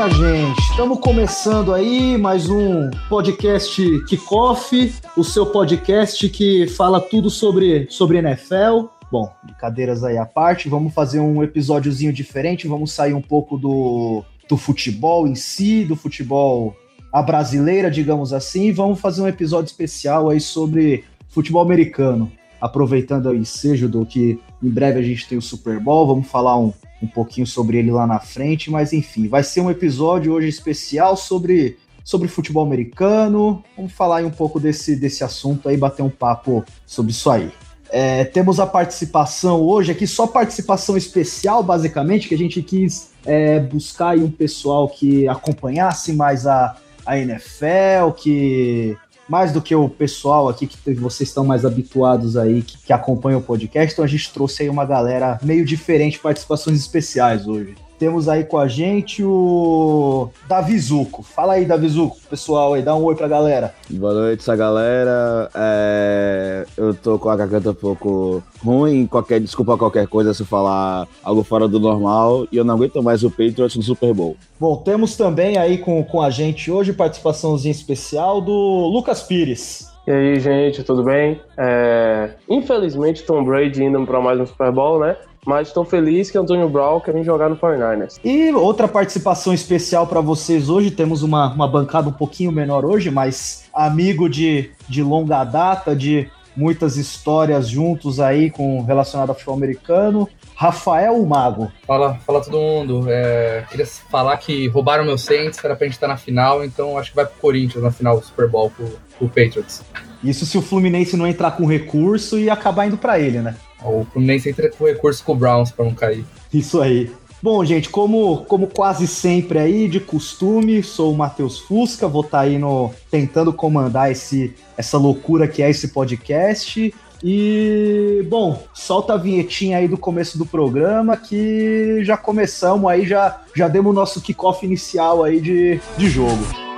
minha gente? Estamos começando aí mais um podcast Kickoff, o seu podcast que fala tudo sobre, sobre NFL. Bom, brincadeiras aí à parte, vamos fazer um episódiozinho diferente, vamos sair um pouco do, do futebol em si, do futebol a brasileira, digamos assim, e vamos fazer um episódio especial aí sobre futebol americano. Aproveitando o ensejo do que em breve a gente tem o Super Bowl, vamos falar um, um pouquinho sobre ele lá na frente, mas enfim, vai ser um episódio hoje especial sobre, sobre futebol americano. Vamos falar aí um pouco desse, desse assunto aí, bater um papo sobre isso aí. É, temos a participação hoje aqui, só participação especial, basicamente, que a gente quis é, buscar aí um pessoal que acompanhasse mais a, a NFL, que mais do que o pessoal aqui que vocês estão mais habituados aí, que, que acompanham o podcast, então a gente trouxe aí uma galera meio diferente, participações especiais hoje. Temos aí com a gente o Davizuco. Fala aí, Davizuco, pessoal aí, dá um oi pra galera. Boa noite, essa galera. É... Eu tô com a garganta um pouco ruim, qualquer desculpa qualquer coisa se falar algo fora do normal, e eu não aguento mais o Patriots no Super Bowl. Bom, temos também aí com, com a gente hoje participaçãozinha especial do Lucas Pires. E aí, gente, tudo bem? É... Infelizmente, Tom Brady indo para mais um Super Bowl, né? Mas estou feliz que Antônio Brown quer vir jogar no 49ers. E outra participação especial para vocês hoje, temos uma, uma bancada um pouquinho menor hoje, mas amigo de, de longa data, de muitas histórias juntos aí com relacionado ao futebol americano. Rafael Mago. Fala, fala todo mundo. É, queria falar que roubaram meu Saints, era pra gente estar na final, então acho que vai pro Corinthians na final do Super Bowl com o Patriots. Isso se o Fluminense não entrar com recurso e acabar indo para ele, né? O Fluminense entra com recurso com o Browns para não cair. Isso aí. Bom, gente, como, como quase sempre aí, de costume, sou o Matheus Fusca, vou estar tá aí no, tentando comandar esse, essa loucura que é esse podcast. E, bom, solta a vinhetinha aí do começo do programa que já começamos aí, já, já demos o nosso kickoff inicial aí de, de jogo.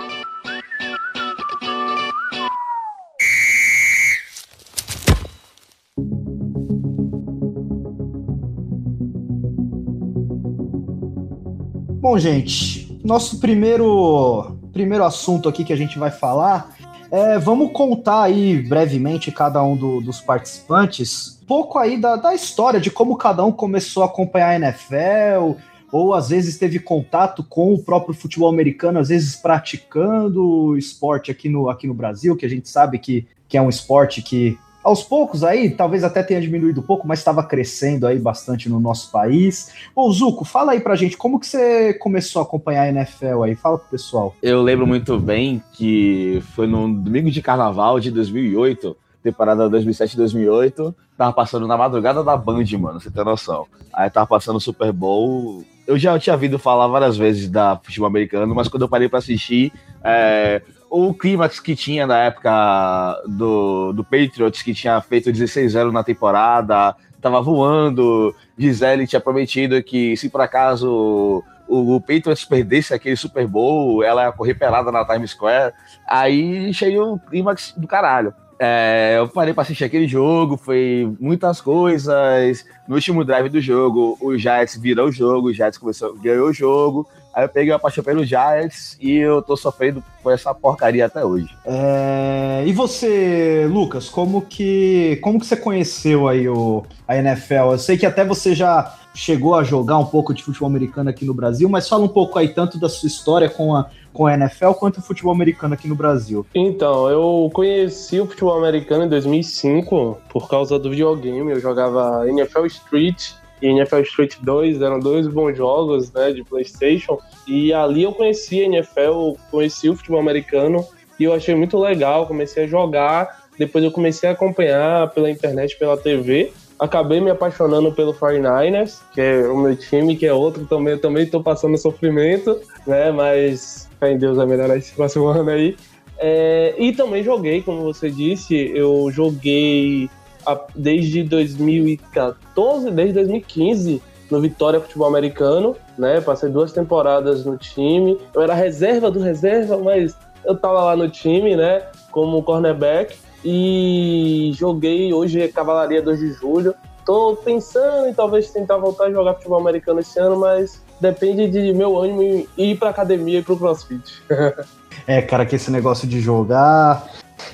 Bom, gente, nosso primeiro, primeiro assunto aqui que a gente vai falar é, vamos contar aí brevemente cada um do, dos participantes pouco aí da, da história de como cada um começou a acompanhar a NFL, ou às vezes teve contato com o próprio futebol americano, às vezes praticando esporte aqui no, aqui no Brasil, que a gente sabe que, que é um esporte que aos poucos aí, talvez até tenha diminuído um pouco, mas estava crescendo aí bastante no nosso país. Ô, Zuco, fala aí pra gente, como que você começou a acompanhar a NFL aí? Fala pro pessoal. Eu lembro muito bem que foi no domingo de carnaval de 2008, temporada 2007-2008, tava passando na madrugada da Band, mano, você tem noção. Aí tava passando o Super Bowl. Eu já tinha ouvido falar várias vezes da futebol americano, mas quando eu parei para assistir, é, o clímax que tinha na época do, do Patriots, que tinha feito 16-0 na temporada, tava voando. Gisele tinha prometido que se por acaso o, o Patriots perdesse aquele Super Bowl, ela ia correr pelada na Times Square. Aí chegou o clímax do caralho. É, eu parei para assistir aquele jogo, foi muitas coisas. No último drive do jogo, o Jets virou o jogo, o Jets começou, ganhou o jogo. Aí eu peguei a paixão pelo Giants e eu tô sofrendo com essa porcaria até hoje. É... E você, Lucas, como que como que você conheceu aí o, a NFL? Eu sei que até você já chegou a jogar um pouco de futebol americano aqui no Brasil, mas fala um pouco aí tanto da sua história com a, com a NFL quanto o futebol americano aqui no Brasil. Então, eu conheci o futebol americano em 2005 por causa do videogame. Eu jogava NFL Street e NFL Street 2 eram dois bons jogos né, de PlayStation. E ali eu conheci a NFL, conheci o futebol americano e eu achei muito legal. Comecei a jogar, depois eu comecei a acompanhar pela internet, pela TV. Acabei me apaixonando pelo 49ers, que é o meu time, que é outro também. Eu também estou passando sofrimento, né? Mas fé em Deus vai melhorar esse próximo ano aí. É, e também joguei, como você disse, eu joguei desde 2014, desde 2015 no Vitória Futebol Americano, né? Passei duas temporadas no time. Eu era reserva do reserva, mas eu tava lá no time, né? Como cornerback. E joguei hoje Cavalaria 2 de Julho. Tô pensando em talvez tentar voltar a jogar futebol americano esse ano, mas depende de meu ânimo ir pra academia e pro crossfit. é, cara, que esse negócio de jogar.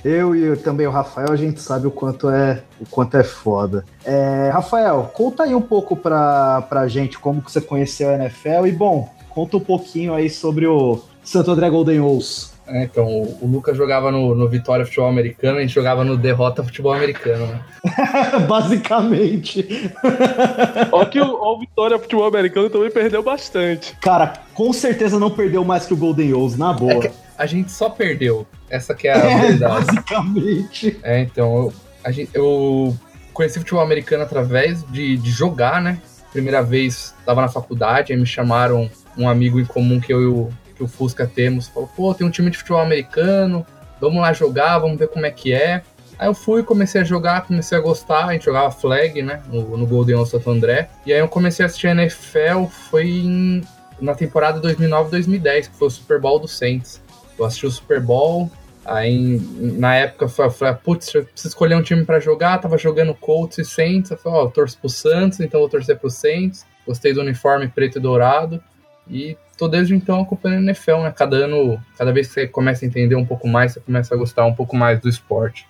Eu e também o Rafael, a gente sabe o quanto é o quanto é foda. É, Rafael, conta aí um pouco pra, pra gente como que você conheceu a NFL e, bom, conta um pouquinho aí sobre o Santo André Golden Owls. É, então, o, Lucas jogava no, no Vitória Futebol Americano, a gente jogava no Derrota Futebol Americano, né? Basicamente. Ó que o, o, Vitória Futebol Americano também perdeu bastante. Cara, com certeza não perdeu mais que o Golden Owls, na boa. É a gente só perdeu. Essa que é a é, verdade. Basicamente. É, então, eu, a gente, eu conheci futebol americano através de, de jogar, né? Primeira vez, estava na faculdade, aí me chamaram um amigo em comum que eu e o que o Fusca temos, falou, pô, tem um time de futebol americano, vamos lá jogar, vamos ver como é que é. Aí eu fui, comecei a jogar, comecei a gostar, a gente jogava flag, né, no, no Golden Santo André. E aí eu comecei a assistir a NFL, foi em, na temporada 2009-2010, que foi o Super Bowl do Saints. Eu assisti o Super Bowl, aí na época eu falei, putz, eu preciso escolher um time para jogar, tava jogando Colts e Saints, eu falei, ó, oh, eu torço pro Santos, então vou torcer pro Saints. Gostei do uniforme preto e dourado. E tô desde então acompanhando o NFL, né? Cada ano, cada vez que você começa a entender um pouco mais, você começa a gostar um pouco mais do esporte.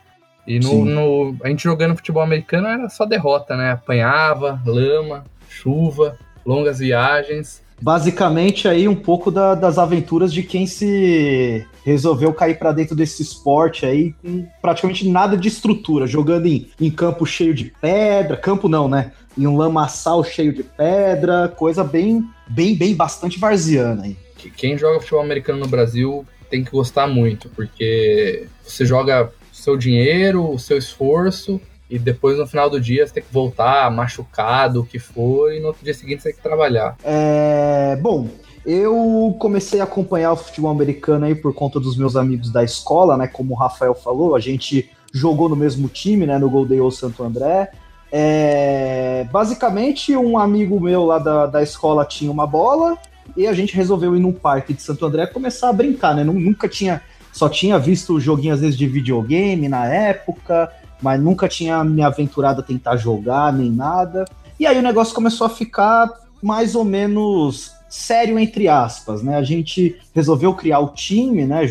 E no, no, a gente jogando futebol americano era só derrota, né? Apanhava, lama, chuva, longas viagens. Basicamente aí um pouco da, das aventuras de quem se resolveu cair para dentro desse esporte aí com praticamente nada de estrutura, jogando em, em campo cheio de pedra, campo não, né? Em um lamaçal cheio de pedra, coisa bem bem, bem, bastante varziana aí. Quem joga futebol americano no Brasil tem que gostar muito, porque você joga seu dinheiro, o seu esforço, e depois no final do dia você tem que voltar machucado, o que for, e no outro dia seguinte você tem que trabalhar. É, bom, eu comecei a acompanhar o futebol americano aí por conta dos meus amigos da escola, né? Como o Rafael falou, a gente jogou no mesmo time, né? No Golden Santo André. É, basicamente, um amigo meu lá da, da escola tinha uma bola e a gente resolveu ir num parque de Santo André começar a brincar, né? Nunca tinha, só tinha visto joguinho às vezes de videogame na época, mas nunca tinha me aventurado a tentar jogar nem nada. E aí o negócio começou a ficar mais ou menos sério entre aspas, né? A gente resolveu criar o time, né?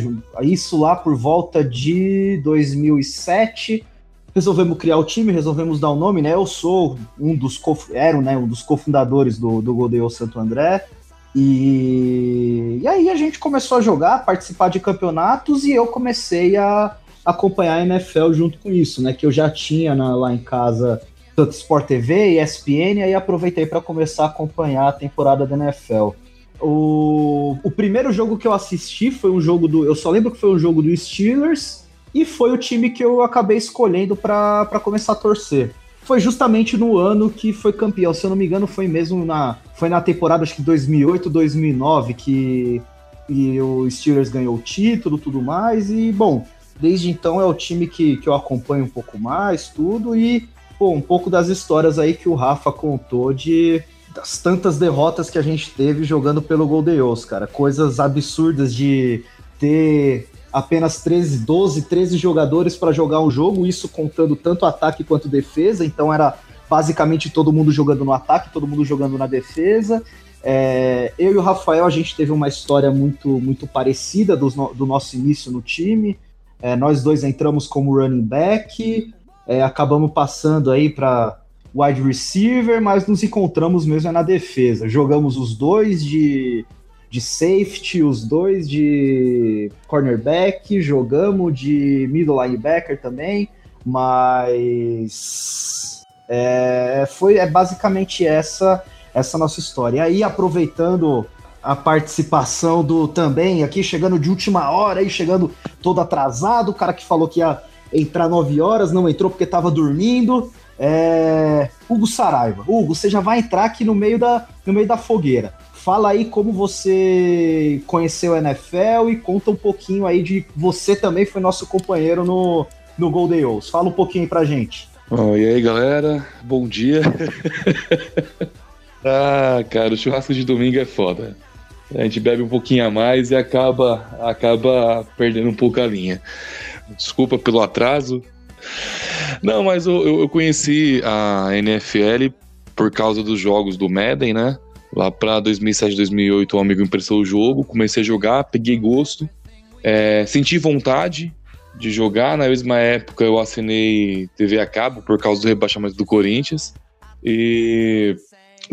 Isso lá por volta de 2007 resolvemos criar o time, resolvemos dar o um nome, né? Eu sou um dos era, né, um dos cofundadores do, do Godeio Santo André. E... e aí a gente começou a jogar, participar de campeonatos e eu comecei a acompanhar a NFL junto com isso, né? Que eu já tinha na, lá em casa tanto Sport TV e ESPN, aí aproveitei para começar a acompanhar a temporada da NFL. O, o primeiro jogo que eu assisti foi um jogo do. Eu só lembro que foi um jogo do Steelers e foi o time que eu acabei escolhendo para começar a torcer. Foi justamente no ano que foi campeão, se eu não me engano, foi mesmo na foi na temporada acho que 2008, 2009 que e o Steelers ganhou o título, tudo mais e bom, desde então é o time que, que eu acompanho um pouco mais, tudo e pô, um pouco das histórias aí que o Rafa contou de das tantas derrotas que a gente teve jogando pelo Golden Eagles, cara, coisas absurdas de ter apenas 13, 12, 13 jogadores para jogar um jogo, isso contando tanto ataque quanto defesa, então era basicamente todo mundo jogando no ataque, todo mundo jogando na defesa. É, eu e o Rafael, a gente teve uma história muito, muito parecida do, do nosso início no time. É, nós dois entramos como running back, é, acabamos passando aí para wide receiver, mas nos encontramos mesmo na defesa. Jogamos os dois de de safety, os dois de cornerback, jogamos de middle linebacker também, mas é, foi é basicamente essa essa nossa história. E aí, aproveitando a participação do também aqui, chegando de última hora, aí chegando todo atrasado, o cara que falou que ia entrar 9 horas, não entrou porque estava dormindo. É... Hugo Saraiva. Hugo, você já vai entrar aqui no meio da, no meio da fogueira. Fala aí como você conheceu a NFL e conta um pouquinho aí de você também foi nosso companheiro no, no Golden Owls. Fala um pouquinho pra gente. Oh, e aí, galera? Bom dia. ah, cara, o churrasco de domingo é foda. A gente bebe um pouquinho a mais e acaba, acaba perdendo um pouco a linha. Desculpa pelo atraso. Não, mas eu, eu conheci a NFL por causa dos jogos do Madden, né? Lá para 2007, 2008, um amigo emprestou o jogo, comecei a jogar, peguei gosto, é, senti vontade de jogar. Na mesma época, eu assinei TV a cabo por causa do rebaixamento do Corinthians e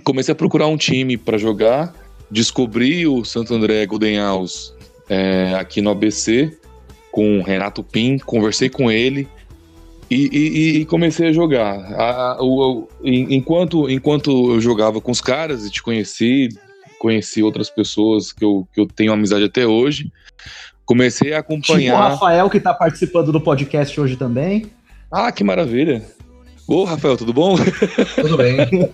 comecei a procurar um time para jogar. Descobri o Santo André Golden House é, aqui no ABC com o Renato Pim, conversei com ele e, e, e comecei a jogar. A, o, enquanto, enquanto eu jogava com os caras e te conheci, conheci outras pessoas que eu, que eu tenho amizade até hoje, comecei a acompanhar. Tipo o Rafael que está participando do podcast hoje também. Ah, que maravilha! Ô, Rafael, tudo bom? Tudo bem.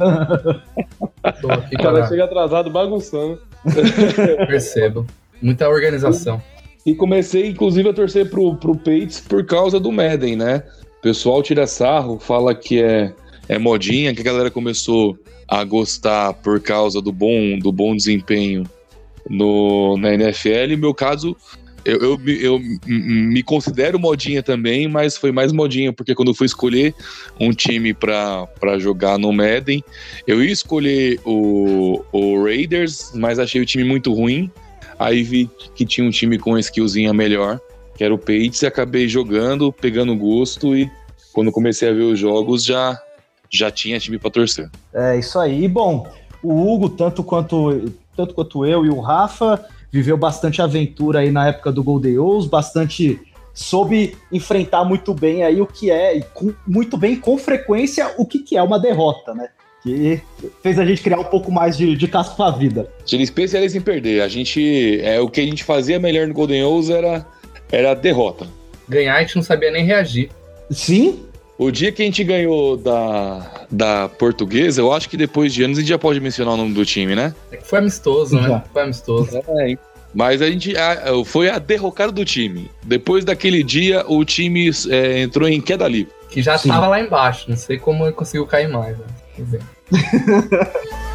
Tô aqui, cara. chega atrasado bagunçando. Percebo. Muita organização. E comecei, inclusive, a torcer pro, pro Pates por causa do Madden, né? O pessoal tira sarro, fala que é, é modinha, que a galera começou a gostar por causa do bom, do bom desempenho no, na NFL. E meu caso, eu, eu, eu, me considero modinha também, mas foi mais modinha, porque quando eu fui escolher um time para jogar no Madden, eu ia escolher o, o Raiders, mas achei o time muito ruim. Aí vi que tinha um time com skillzinha melhor, que era o Pates, e acabei jogando, pegando gosto e quando comecei a ver os jogos já já tinha time para torcer. É isso aí. Bom, o Hugo, tanto quanto tanto quanto eu e o Rafa, viveu bastante aventura aí na época do Golden Owls, bastante soube enfrentar muito bem aí o que é, e com, muito bem com frequência, o que, que é uma derrota, né? que fez a gente criar um pouco mais de, de casco pra vida. Seria especialista em perder. A gente. É, o que a gente fazia melhor no Golden Owls era, era a derrota. Ganhar a gente não sabia nem reagir. Sim. O dia que a gente ganhou da, da portuguesa, eu acho que depois de anos a gente já pode mencionar o nome do time, né? É que foi amistoso, né? já. né? Foi amistoso. É, mas a gente a, foi a derrocada do time. Depois daquele dia, o time é, entrou em queda livre. Que já estava lá embaixo. Não sei como ele conseguiu cair mais. Né?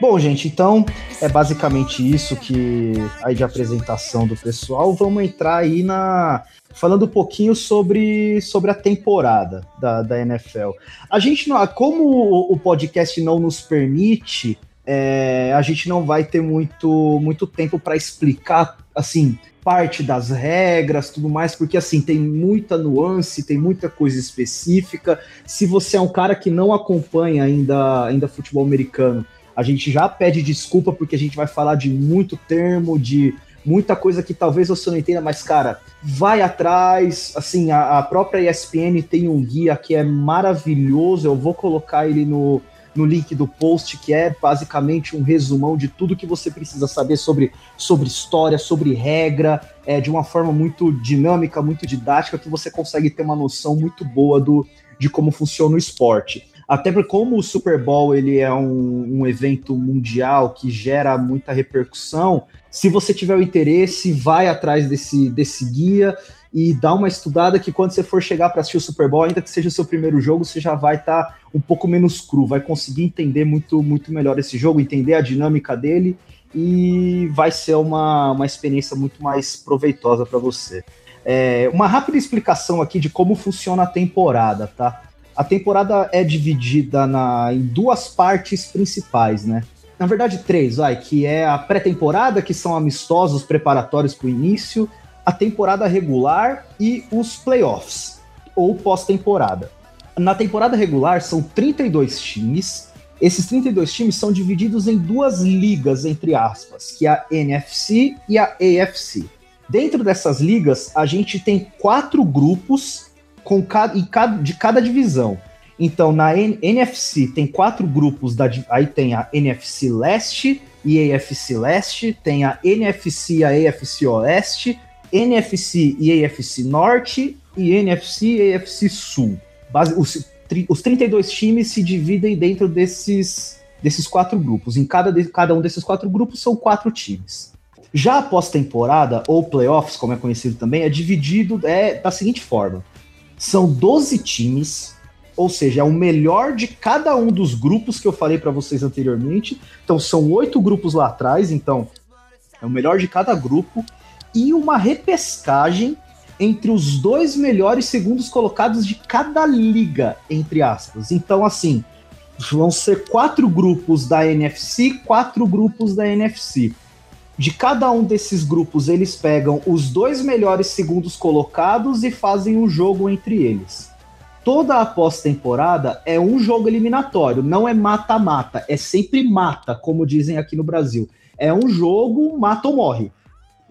Bom, gente, então é basicamente isso que aí de apresentação do pessoal. Vamos entrar aí na falando um pouquinho sobre, sobre a temporada da, da NFL. A gente não, como o podcast não nos permite é, a gente não vai ter muito, muito tempo para explicar assim parte das regras, tudo mais, porque assim tem muita nuance, tem muita coisa específica. Se você é um cara que não acompanha ainda, ainda futebol americano, a gente já pede desculpa porque a gente vai falar de muito termo, de muita coisa que talvez você não entenda, mas cara, vai atrás. Assim, a, a própria ESPN tem um guia que é maravilhoso. Eu vou colocar ele no, no link do post, que é basicamente um resumão de tudo que você precisa saber sobre, sobre história, sobre regra, é, de uma forma muito dinâmica, muito didática, que você consegue ter uma noção muito boa do, de como funciona o esporte. Até porque como o Super Bowl ele é um, um evento mundial que gera muita repercussão, se você tiver o interesse, vai atrás desse, desse guia e dá uma estudada que quando você for chegar para assistir o Super Bowl, ainda que seja o seu primeiro jogo, você já vai estar tá um pouco menos cru, vai conseguir entender muito, muito melhor esse jogo, entender a dinâmica dele e vai ser uma, uma experiência muito mais proveitosa para você. É, uma rápida explicação aqui de como funciona a temporada, tá? A temporada é dividida na, em duas partes principais, né? Na verdade, três, vai, que é a pré-temporada, que são amistosos preparatórios para o início, a temporada regular e os playoffs, ou pós-temporada. Na temporada regular são 32 times. Esses 32 times são divididos em duas ligas, entre aspas, que é a NFC e a AFC. Dentro dessas ligas, a gente tem quatro grupos com cada, de cada divisão. Então, na N NFC tem quatro grupos, da, aí tem a NFC Leste e AFC Leste, tem a NFC e a AFC Oeste, NFC e AFC Norte e NFC e AFC Sul. Base, os, os 32 times se dividem dentro desses, desses quatro grupos. Em cada, cada um desses quatro grupos são quatro times. Já a pós-temporada, ou playoffs, como é conhecido também, é dividido é, da seguinte forma: são 12 times, ou seja, é o melhor de cada um dos grupos que eu falei para vocês anteriormente. Então, são oito grupos lá atrás, então é o melhor de cada grupo e uma repescagem entre os dois melhores segundos colocados de cada liga, entre aspas. Então, assim, vão ser quatro grupos da NFC, quatro grupos da NFC. De cada um desses grupos, eles pegam os dois melhores segundos colocados e fazem um jogo entre eles. Toda a pós-temporada é um jogo eliminatório, não é mata-mata, é sempre mata, como dizem aqui no Brasil. É um jogo mata ou morre.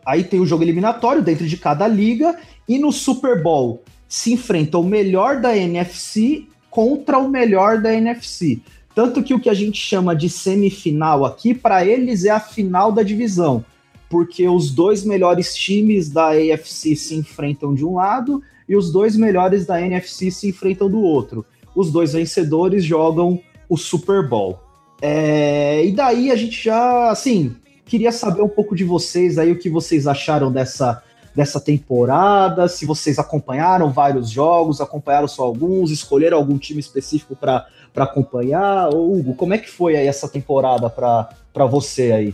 Aí tem o jogo eliminatório dentro de cada liga e no Super Bowl se enfrenta o melhor da NFC contra o melhor da NFC. Tanto que o que a gente chama de semifinal aqui, para eles é a final da divisão, porque os dois melhores times da AFC se enfrentam de um lado e os dois melhores da NFC se enfrentam do outro. Os dois vencedores jogam o Super Bowl. É, e daí a gente já, assim, queria saber um pouco de vocês aí, o que vocês acharam dessa, dessa temporada, se vocês acompanharam vários jogos, acompanharam só alguns, escolheram algum time específico para acompanhar? Ô, Hugo, como é que foi aí essa temporada para você aí?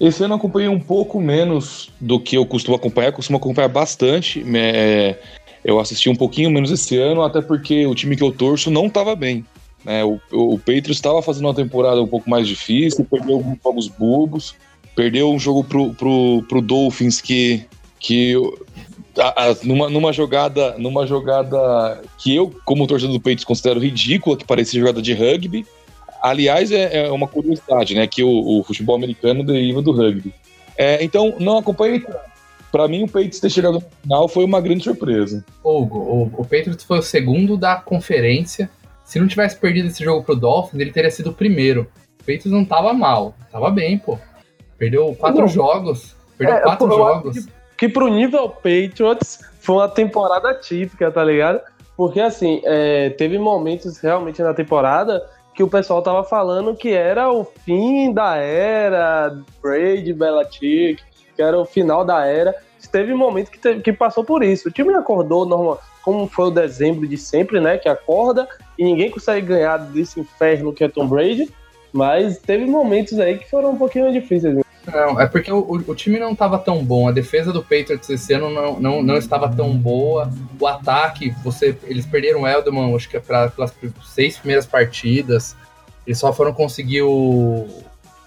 Esse ano eu acompanhei um pouco menos do que eu costumo acompanhar, eu costumo acompanhar bastante. É, eu assisti um pouquinho menos esse ano, até porque o time que eu torço não estava bem. Né? O, o Patriots estava fazendo uma temporada um pouco mais difícil, perdeu alguns jogos bobos, perdeu um jogo pro, pro, pro Dolphins que, que a, a, numa, numa jogada numa jogada que eu, como torcedor do Patriots, considero ridícula, que parecia jogada de rugby. Aliás, é, é uma curiosidade, né? Que o, o, futebol americano deriva do rugby. É, então, não acompanhei para mim, o Patriots ter chegado no final foi uma grande surpresa. Hugo, o, o Patriots foi o segundo da conferência. Se não tivesse perdido esse jogo pro Dolphins, ele teria sido o primeiro. O Patriots não tava mal, tava bem, pô. Perdeu quatro não. jogos. Perdeu é, quatro jogos que pro nível Patriots foi uma temporada típica, tá ligado? Porque assim, é, teve momentos realmente na temporada que o pessoal tava falando que era o fim da era Brady, Belichick, que era o final da era. Teve momento que, teve, que passou por isso. O time acordou normal, como foi o dezembro de sempre, né? Que acorda e ninguém consegue ganhar desse inferno que é Tom Brady. Mas teve momentos aí que foram um pouquinho difíceis. Não, é porque o, o, time não estava tão bom. A defesa do Patriots esse ano não, não, não estava tão boa. O ataque, você, eles perderam o Elderman, acho que é pra, pelas seis primeiras partidas. Eles só foram conseguir o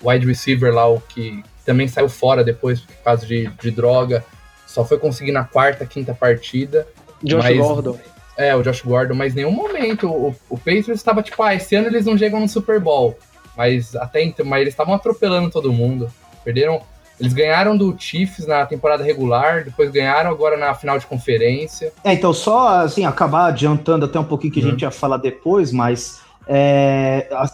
wide receiver lá, o que também saiu fora depois por causa de, de droga. Só foi conseguir na quarta, quinta partida. Josh mas, Gordon. É, o Josh Gordon, mas nenhum momento o, o Patriots estava tipo, ah, esse ano eles não chegam no Super Bowl. Mas até então, mas eles estavam atropelando todo mundo. Perderam. Eles ganharam do Chiefs na temporada regular, depois ganharam agora na final de conferência. É, então, só assim, acabar adiantando até um pouquinho que uhum. a gente ia falar depois, mas é, a,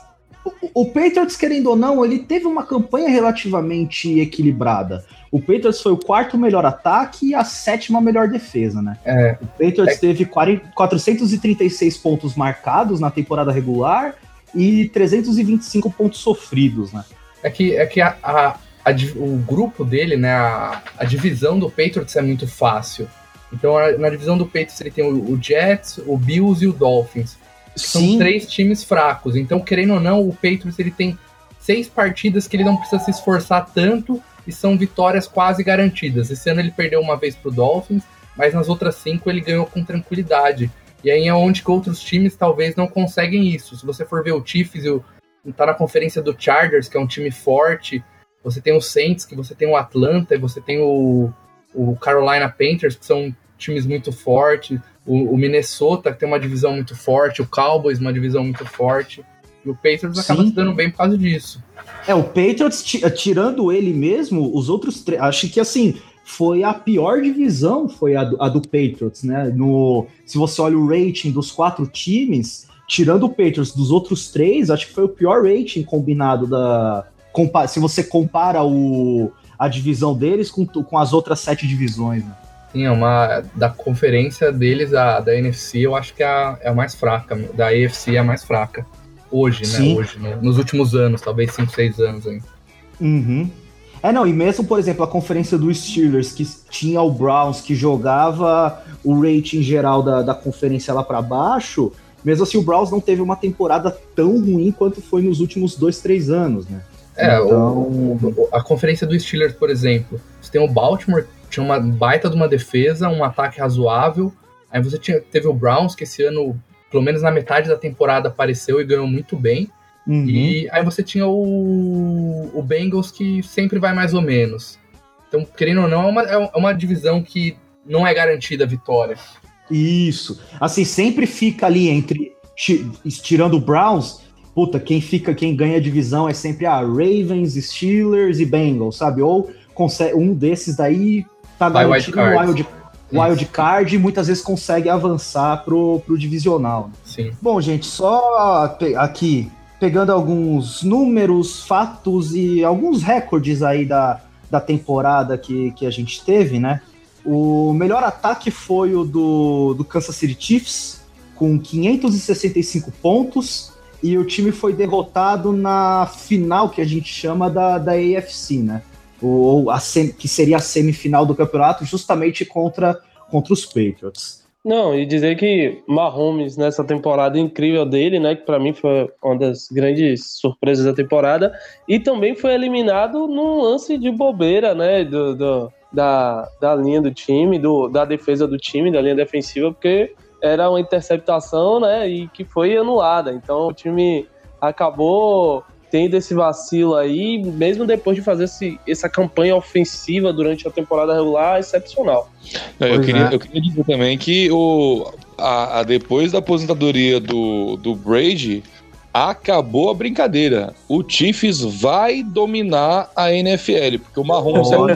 o, o Patriots, querendo ou não, ele teve uma campanha relativamente equilibrada. O Patriots foi o quarto melhor ataque e a sétima melhor defesa, né? É. O Patriots é. teve 40, 436 pontos marcados na temporada regular e 325 pontos sofridos, né? É que, é que a, a, a, o grupo dele, né, a, a divisão do Patriots é muito fácil. Então, na divisão do Patriots ele tem o, o Jets, o Bills e o Dolphins. São três times fracos. Então, querendo ou não, o Patriots ele tem seis partidas que ele não precisa se esforçar tanto e são vitórias quase garantidas. Esse ano ele perdeu uma vez pro Dolphins, mas nas outras cinco ele ganhou com tranquilidade. E aí é onde que outros times talvez não conseguem isso. Se você for ver o Chiefs o, tá na conferência do Chargers, que é um time forte, você tem o Saints, que você tem o Atlanta, e você tem o, o Carolina Panthers, que são times muito fortes, o, o, Minnesota, que tem uma divisão muito forte, o Cowboys, uma divisão muito forte, e o Patriots acaba se dando bem por causa disso. É, o Patriots, tirando ele mesmo, os outros três, acho que assim, foi a pior divisão, foi a do, a do Patriots, né? No, se você olha o rating dos quatro times, tirando o Patriots dos outros três, acho que foi o pior rating combinado da. Se você compara o, a divisão deles com, com as outras sete divisões. Né? Sim, é uma. Da conferência deles, a, da NFC, eu acho que é a, é a mais fraca. Da AFC é a mais fraca. Hoje, né? Sim. Hoje, né? nos últimos anos, talvez 5, 6 anos ainda. Uhum. É, não, e mesmo, por exemplo, a conferência dos Steelers, que tinha o Browns, que jogava o rating geral da, da conferência lá para baixo, mesmo assim, o Browns não teve uma temporada tão ruim quanto foi nos últimos dois, três anos, né? É, então... o, a conferência do Steelers, por exemplo, você tem o Baltimore, tinha uma baita de uma defesa, um ataque razoável. Aí você tinha, teve o Browns, que esse ano, pelo menos na metade da temporada, apareceu e ganhou muito bem. Uhum. E aí você tinha o, o Bengals, que sempre vai mais ou menos. Então, querendo ou não, é uma, é uma divisão que não é garantida a vitória. Isso. Assim, sempre fica ali entre. Tirando o Browns, puta, quem fica, quem ganha a divisão é sempre a ah, Ravens, Steelers e Bengals, sabe? Ou consegue, um desses daí tá Vai garantido wild no card. wild, wild card e muitas vezes consegue avançar pro, pro divisional. Sim. Bom, gente, só aqui pegando alguns números, fatos e alguns recordes aí da, da temporada que, que a gente teve, né? O melhor ataque foi o do, do Kansas City Chiefs, com 565 pontos, e o time foi derrotado na final que a gente chama da, da AFC, né? Ou a sem- que seria a semifinal do campeonato, justamente contra, contra os Patriots. Não, e dizer que Mahomes nessa temporada incrível dele, né, que pra mim foi uma das grandes surpresas da temporada, e também foi eliminado num lance de bobeira, né, do, do- da, da linha do time, do, da defesa do time, da linha defensiva, porque era uma interceptação, né, e que foi anulada. Então o time acabou tendo esse vacilo aí, mesmo depois de fazer esse, essa campanha ofensiva durante a temporada regular, excepcional. Não, eu, Pois queria, é. eu queria dizer também que o, a, a- depois da aposentadoria do, do Brady, acabou a brincadeira. O Chiefs vai dominar a NFL, porque o Mahomes é um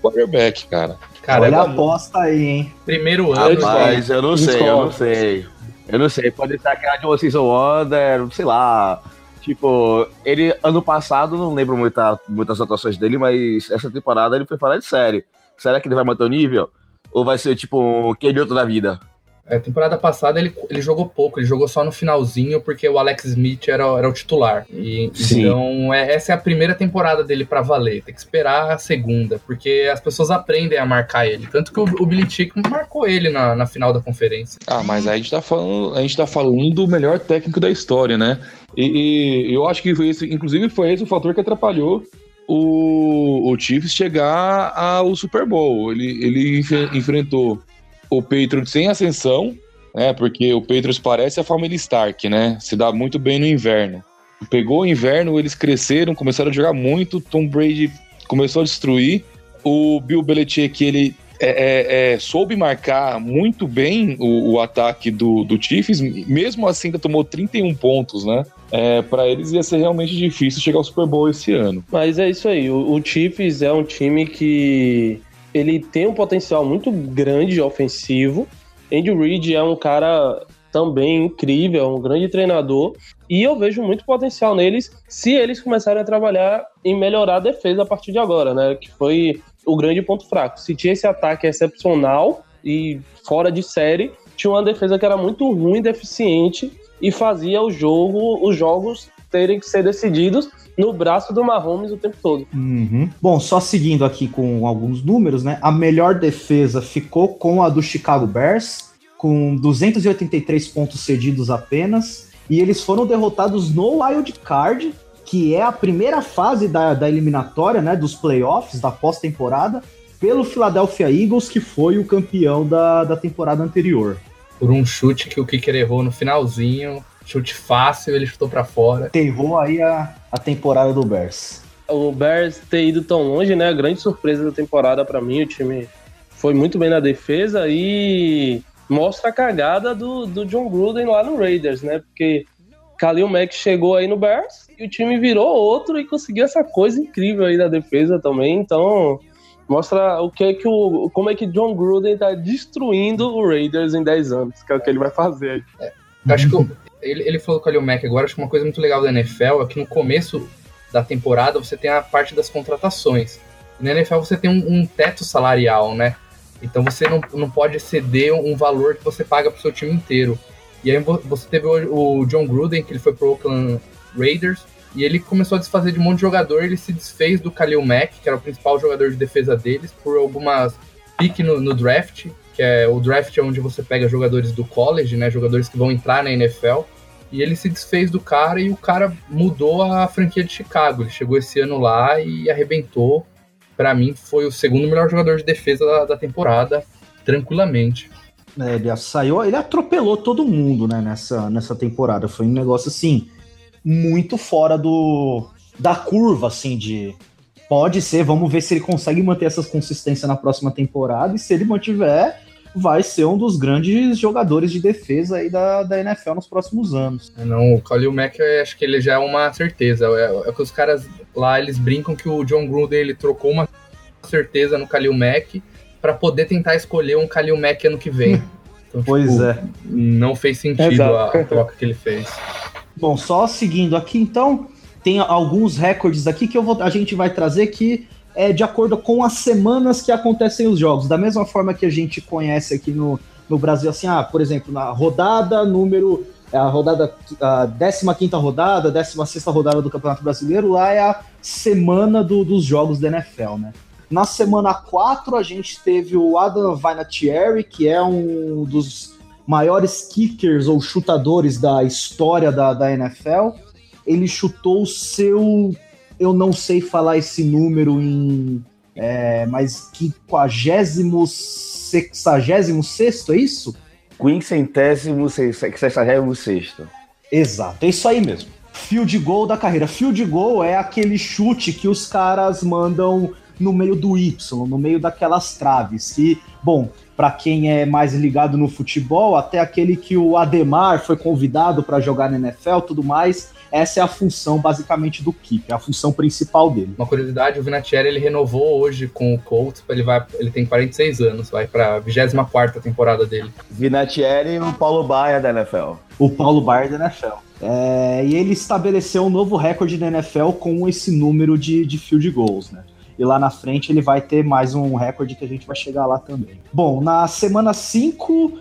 quarterback, cara. Cara, Olha é a aposta aí, hein? primeiro ano. Rapaz, eu não sei, eu não sei. Eu não sei, pode ser aquela de uma season wonder, sei lá. Tipo, ele, ano passado, não lembro muita, muitas atuações dele, mas essa temporada ele foi falar de série. Será que ele vai manter o nível? Ou vai ser, tipo, um Kenyoto da vida? A temporada passada ele, ele jogou pouco, ele jogou só no finalzinho porque o Alex Smith era, era o titular. E, Sim. então, é, essa é a primeira temporada dele pra valer. Tem que esperar a segunda, porque as pessoas aprendem a marcar ele. Tanto que o, o Billy Chick marcou ele na, na final da conferência. Ah, mas aí a gente tá falando, a gente tá falando do melhor técnico da história, né? E, e eu acho que foi esse, inclusive foi esse o fator que atrapalhou o, o Chiefs chegar ao Super Bowl. Ele, ele enfe- enfrentou o Patriots sem ascensão, né? Porque o Patriots parece a família Stark, né? Se dá muito bem no inverno. Pegou o inverno, eles cresceram, começaram a jogar muito. Tom Brady começou a destruir. O Bill Belichick, ele é, é, é, soube marcar muito bem o, o ataque do, do Chiefs, mesmo assim ainda tomou 31 pontos, né? É, para eles ia ser realmente difícil chegar ao Super Bowl esse ano. Mas é isso aí, o, o Chiefs é um time que ele tem um potencial muito grande ofensivo. Andy Reid é um cara também incrível, um grande treinador, e eu vejo muito potencial neles se eles começarem a trabalhar em melhorar a defesa a partir de agora, né? Que foi o grande ponto fraco. Se tinha esse ataque excepcional e fora de série, tinha uma defesa que era muito ruim, deficiente e fazia o jogo, os jogos terem que ser decididos no braço do Mahomes o tempo todo. Uhum. Bom, só seguindo aqui com alguns números, né? A melhor defesa ficou com a do Chicago Bears, com 283 pontos cedidos apenas. E eles foram derrotados no Wild Card, que é a primeira fase da, da eliminatória, né? Dos playoffs, da pós-temporada, pelo Philadelphia Eagles, que foi o campeão da, da temporada anterior. Por um chute que o Kicker errou no finalzinho, chute fácil, ele chutou pra fora. Enterrou aí a, a temporada do Bears. O Bears ter ido tão longe, né? A grande surpresa da temporada pra mim, o time foi muito bem na defesa e mostra a cagada do, do John Gruden lá no Raiders, né? Porque Khalil Mack chegou aí no Bears e o time virou outro e conseguiu essa coisa incrível aí da defesa também. Então, mostra o que é que o como é que John Gruden tá destruindo o Raiders em 10 anos, que é o que ele vai fazer. Eu acho que o- ele, ele falou com o Kalil Mack agora, acho que uma coisa muito legal da NFL é que no começo da temporada você tem a parte das contratações. Na NFL você tem um, um teto salarial, né? Então você não, não pode exceder um valor que você paga pro seu time inteiro. E aí vo- você teve o, o John Gruden, que ele foi pro Oakland Raiders, e ele começou a desfazer de um monte de jogador, ele se desfez do Khalil Mack, que era o principal jogador de defesa deles, por algumas pique no, no draft, que é o draft é onde você pega jogadores do college, né, jogadores que vão entrar na NFL, e ele se desfez do cara e o cara mudou a franquia de Chicago. Ele chegou esse ano lá e arrebentou. para mim foi o segundo melhor jogador de defesa da, da temporada, tranquilamente. É, ele saiu, ele atropelou todo mundo, né, nessa, nessa temporada. Foi um negócio assim muito fora do da curva, assim, de pode ser, vamos ver se ele consegue manter essa consistência na próxima temporada, e se ele mantiver, vai ser um dos grandes jogadores de defesa aí da, da NFL nos próximos anos. É, não, o Khalil Mack, acho que ele já é uma certeza. É, é que os caras lá, eles brincam que o John Gruden, ele trocou uma certeza no Khalil Mack para poder tentar escolher um Khalil Mack ano que vem. Então, pois tipo, é. Não fez sentido a, a troca que ele fez. Bom, só seguindo aqui, então, tem alguns recordes aqui que eu vou, a gente vai trazer que é de acordo com as semanas que acontecem os jogos. Da mesma forma que a gente conhece aqui no, no Brasil, assim, ah, por exemplo, na rodada número. A rodada, a 15 rodada, 16 rodada do Campeonato Brasileiro, lá é a semana do, dos jogos da NFL, né? Na semana 4, a gente teve o Adam Vinatieri, que é um dos maiores kickers ou chutadores da história da, da NFL. Ele chutou o seu eu não sei falar esse número em. É, mas quinquagésimo, sexagésimo sexto, é isso? Quincentésimo, sexagésimo sexto. Exato, é isso aí mesmo. Field goal da carreira. Field goal é aquele chute que os caras mandam no meio do Y, no meio daquelas traves. Que, bom, para quem é mais ligado no futebol, até aquele que o Ademar foi convidado para jogar na NFL, tudo mais, essa é a função basicamente do keeper, é a função principal dele. Uma curiosidade, o Vinatieri ele renovou hoje com o Colts, ele vai, ele tem 46 anos, vai para a 24 temporada dele. Vinatieri e o Paulo Baia da NFL. O Paulo Baia da NFL. É, e ele estabeleceu um novo recorde da NFL com esse número de, de field goals, né? E lá na frente ele vai ter mais um recorde que a gente vai chegar lá também. Bom, na semana 5,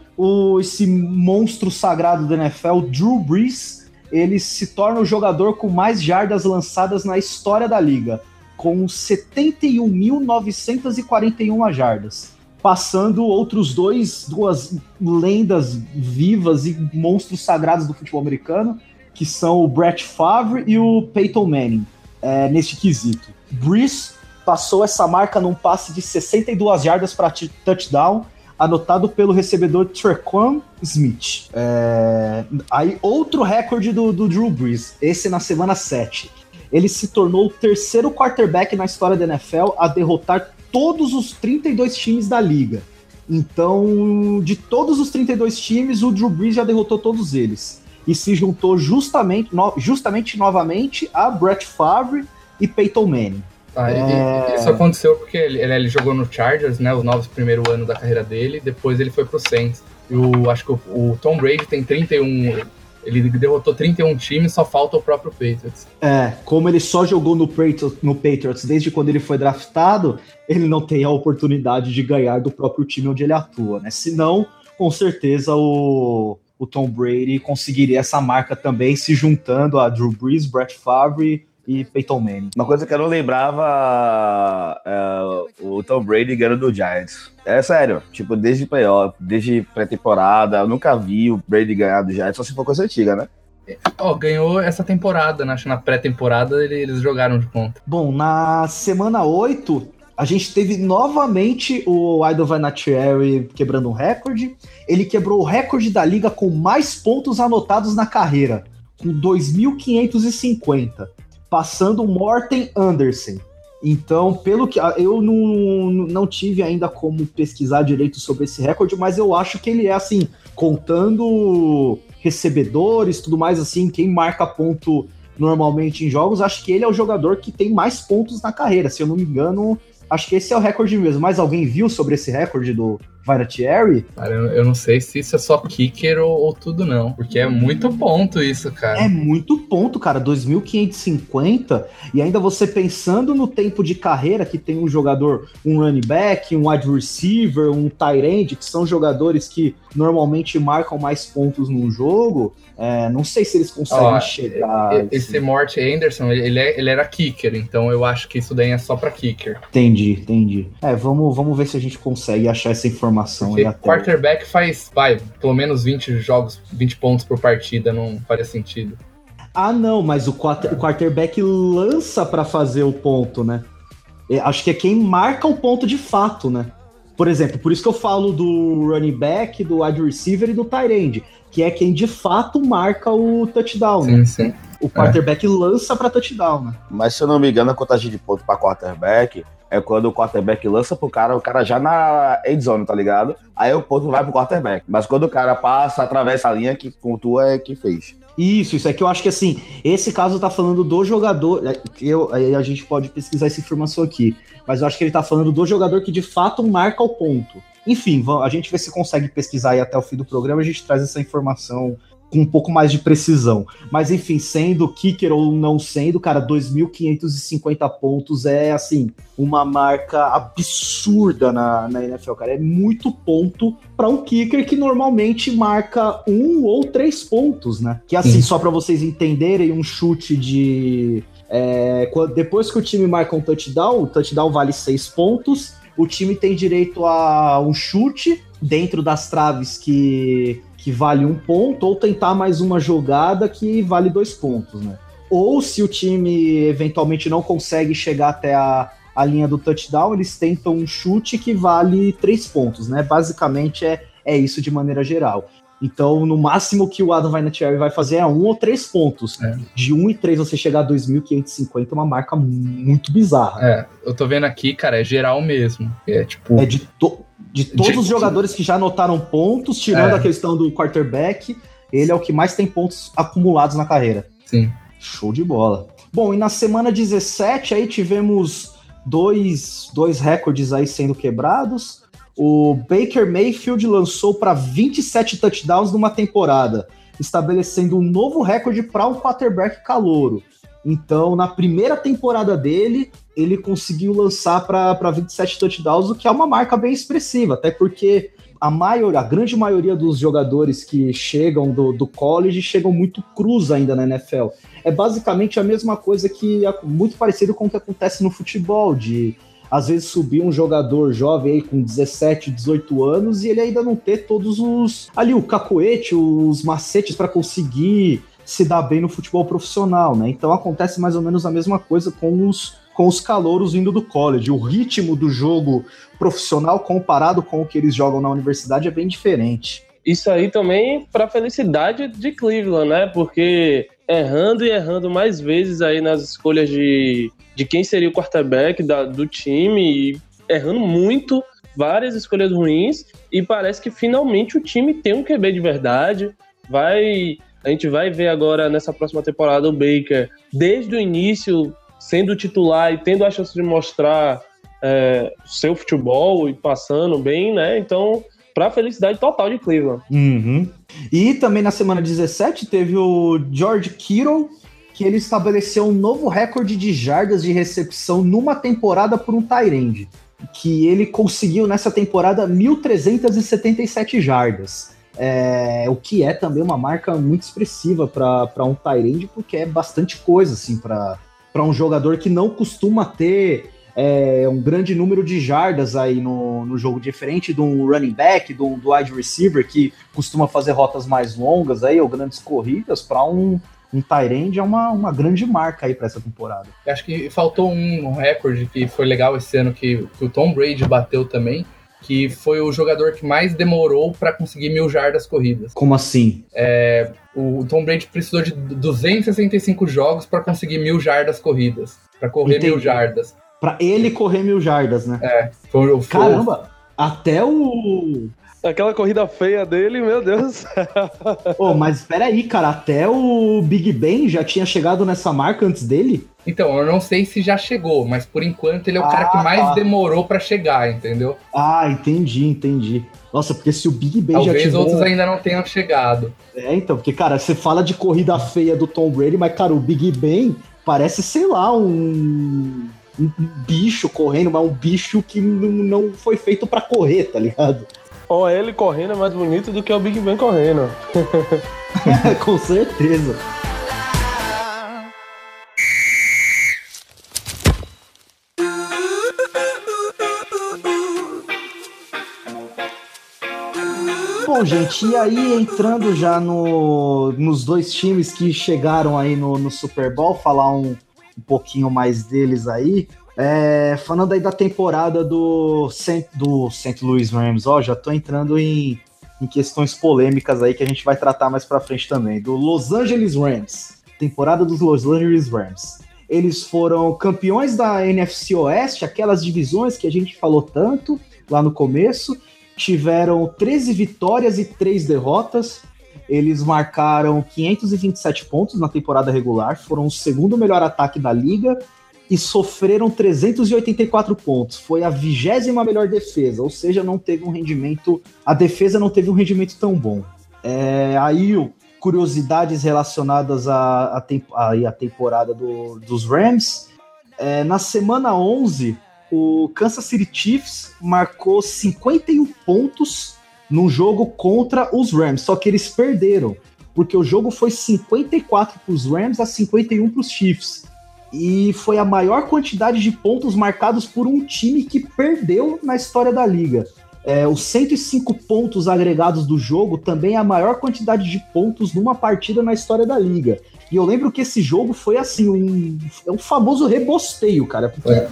esse monstro sagrado da NFL, Drew Brees, ele se torna o jogador com mais jardas lançadas na história da liga, com 71.941 jardas, passando outros dois, duas lendas vivas e monstros sagrados do futebol americano, que são o Brett Favre e o Peyton Manning, é, neste quesito. Brees passou essa marca num passe de 62 jardas para touchdown, anotado pelo recebedor Trequan Smith. É... Aí, outro recorde do, do Drew Brees, esse na semana 7. Ele se tornou o terceiro quarterback na história da NFL a derrotar todos os 32 times da liga. Então, de todos os 32 times, o Drew Brees já derrotou todos eles. E se juntou justamente, no, justamente novamente a Brett Favre e Peyton Manning. Ah, é... Isso aconteceu porque ele, ele, jogou no Chargers, né? Os novos primeiro ano da carreira dele, depois ele foi pro Saints. E o, acho que o, o Tom Brady tem 31. Ele derrotou 31 times, só falta o próprio Patriots. É, como ele só jogou no Patriots, no Patriots desde quando ele foi draftado, ele não tem a oportunidade de ganhar do próprio time onde ele atua, né? Senão, com certeza, o, o Tom Brady conseguiria essa marca também, se juntando a Drew Brees, Brett Favre e Peyton Manning. Uma coisa que eu não lembrava é o Tom Brady ganhando do Giants. É sério, tipo, desde playoff, desde pré-temporada, eu nunca vi o Brady ganhar do Giants, só se for coisa antiga, né? Ó, oh, ganhou essa temporada, né? Acho que na pré-temporada eles jogaram de ponta. Bom, na semana 8, a gente teve novamente o Idol Vanatieri quebrando um recorde. Ele quebrou o recorde da liga com mais pontos anotados na carreira, com 2.550 passando Morten Anderson. Então, pelo que eu não, não tive ainda como pesquisar direito sobre esse recorde, mas eu acho que ele é assim, contando recebedores, tudo mais assim, quem marca ponto normalmente em jogos, acho que ele é o jogador que tem mais pontos na carreira. Se eu não me engano, acho que esse é o recorde mesmo. Mas alguém viu sobre esse recorde do Vinatieri? Cara, eu não sei se isso é só kicker ou, ou, tudo não, porque é muito ponto isso, cara. É muito ponto, cara, 2.550 e ainda você pensando no tempo de carreira que tem um jogador, um running back, um wide receiver, um tight end, que são jogadores que normalmente marcam mais pontos num jogo, é, não sei se eles conseguem Ó, chegar. Esse assim. Mort Anderson, ele, é, ele era kicker, então eu acho que isso daí é só para kicker. Entendi, entendi. É, vamos, vamos ver se a gente consegue achar essa informação informação Porque até. quarterback faz, vai, pelo menos 20 jogos, 20 pontos por partida, não faria sentido. Ah, não, mas o, quarter, o quarterback lança para fazer o ponto, né? É, acho que é quem marca o ponto de fato, né? Por exemplo, por isso que eu falo do running back, do wide receiver e do tight end, que é quem de fato marca o touchdown, Sim, né? sim. O quarterback lança para touchdown, né? Mas se eu não me engano, a contagem de ponto pra quarterback é quando o quarterback lança pro cara, o cara já na end zone, tá ligado? Aí o ponto vai pro quarterback. Mas quando o cara passa, atravessa a linha, que pontua é que fez. Isso, isso é que eu acho que assim, esse caso tá falando do jogador. é, que Eu, aí a gente pode pesquisar essa informação aqui. Mas eu acho que ele tá falando do jogador que de fato marca o ponto. Enfim, a gente vê se consegue pesquisar aí até o fim do programa, a gente traz essa informação com um pouco mais de precisão. Mas enfim, sendo kicker ou não sendo, cara, 2.550 pontos é assim, uma marca absurda na, na NFL, cara. É muito ponto para um kicker que normalmente marca um ou três pontos, né? Que assim, Sim. só para vocês entenderem, um chute de. é, quando- depois que o time marca um touchdown, o touchdown vale seis pontos. O time tem direito a um chute dentro das traves que, que vale um ponto, ou tentar mais uma jogada que vale dois pontos, né? Ou se o time eventualmente não consegue chegar até a, a linha do touchdown, eles tentam um chute que vale três pontos, né? Basicamente é, é isso de maneira geral. Então, no máximo que o Adam Vinatieri vai fazer é um ou três pontos. É. De um e três você chegar a 2.550 é uma marca muito bizarra. É, eu tô vendo aqui, cara, é geral mesmo. É tipo. É de, to- de todos De- os jogadores que já anotaram pontos, tirando É. a questão do quarterback, ele é o que mais tem pontos acumulados na carreira. Sim. Show de bola. Bom, e na semana 17 aí tivemos dois, dois recordes aí sendo quebrados. O Baker Mayfield lançou para 27 touchdowns numa temporada, estabelecendo um novo recorde para um quarterback calouro. Então, na primeira temporada dele, ele conseguiu lançar para 27 touchdowns, o que é uma marca bem expressiva, até porque a maioria, a grande maioria dos jogadores que chegam do, do college chegam muito cruz ainda na NFL. É basicamente a mesma coisa que é muito parecido com o que acontece no futebol, de às vezes subir um jogador jovem aí com 17, 18 anos e ele ainda não ter todos os ali o cacoete, os macetes para conseguir se dar bem no futebol profissional, né? Então acontece mais ou menos a mesma coisa com os com os calouros vindo do college. O ritmo do jogo profissional comparado com o que eles jogam na universidade é bem diferente. Isso aí também para felicidade de Cleveland, né? Porque errando e errando mais vezes aí nas escolhas de, de quem seria o quarterback da, do time, errando muito, várias escolhas ruins, e parece que finalmente o time tem um QB de verdade. Vai. A gente vai ver agora nessa próxima temporada o Baker, desde o início, sendo titular e tendo a chance de mostrar é, seu futebol e passando bem, né? Então, para felicidade total de Cleveland. Uhum. E também na semana 17 teve o George Kittle, que ele estabeleceu um novo recorde de jardas de recepção numa temporada por um Tyrande. Que ele conseguiu nessa temporada 1.377 jardas. É, o que é também uma marca muito expressiva para um Tyrande, porque é bastante coisa assim para um jogador que não costuma ter é, um grande número de jardas aí no, no jogo, diferente de um running back, de um do wide receiver que costuma fazer rotas mais longas aí, ou grandes corridas, para um, um Tyrande é uma, uma grande marca aí para essa temporada. Acho que faltou um recorde que foi legal esse ano que, que o Tom Brady bateu também, que foi o jogador que mais demorou para conseguir mil jardas corridas. Como assim? É, o Tom Brady precisou de 265 jogos para conseguir mil jardas corridas, para correr Entendi. mil jardas. Para ele correr mil jardas, né? Foi, foi, Caramba! Até o. Aquela corrida feia dele, meu Deus. Oh, mas espera aí, cara. Até o Big Ben já tinha chegado nessa marca antes dele? Então, eu não sei se já chegou, mas por enquanto ele é o Ah, cara que mais tá. demorou para chegar, entendeu? Ah, entendi, entendi. Nossa, porque se o Big Ben já Talvez tiver... outros ainda não tenham chegado. É, então, porque, cara, você fala de corrida feia do Tom Brady, mas, cara, o Big Ben parece, sei lá, um, um bicho correndo, mas um bicho que não, não foi feito pra correr, tá ligado? Ó, ele correndo é mais bonito do que o Big Ben correndo. Com certeza. Bom, gente, e aí entrando já no, nos dois times que chegaram aí no, no Super Bowl, falar um, um pouquinho mais deles aí. É, falando aí da temporada do, do St. Louis Rams, ó, já tô entrando em, em questões polêmicas aí que a gente vai tratar mais pra frente também. Do Los Angeles Rams, temporada dos Los Angeles Rams. Eles foram campeões da NFC Oeste, aquelas divisões que a gente falou tanto lá no começo. Tiveram 13 vitórias e 3 derrotas. Eles marcaram 527 pontos na temporada regular, foram o segundo melhor ataque da liga e sofreram 384 pontos. Foi a vigésima melhor defesa, ou seja, não teve um rendimento. A defesa não teve um rendimento tão bom. É, aí, curiosidades relacionadas à, à temporada do, dos Rams. É, na semana 11, o Kansas City Chiefs marcou 51 pontos num jogo contra os Rams, só que eles perderam, porque o jogo foi 54 para os Rams a 51 para os Chiefs e foi a maior quantidade de pontos marcados por um time que perdeu na história da liga. É, os 105 pontos agregados do jogo também é a maior quantidade de pontos numa partida na história da liga. E eu lembro que esse jogo foi assim, um, é um famoso rebosteio, cara, porque é.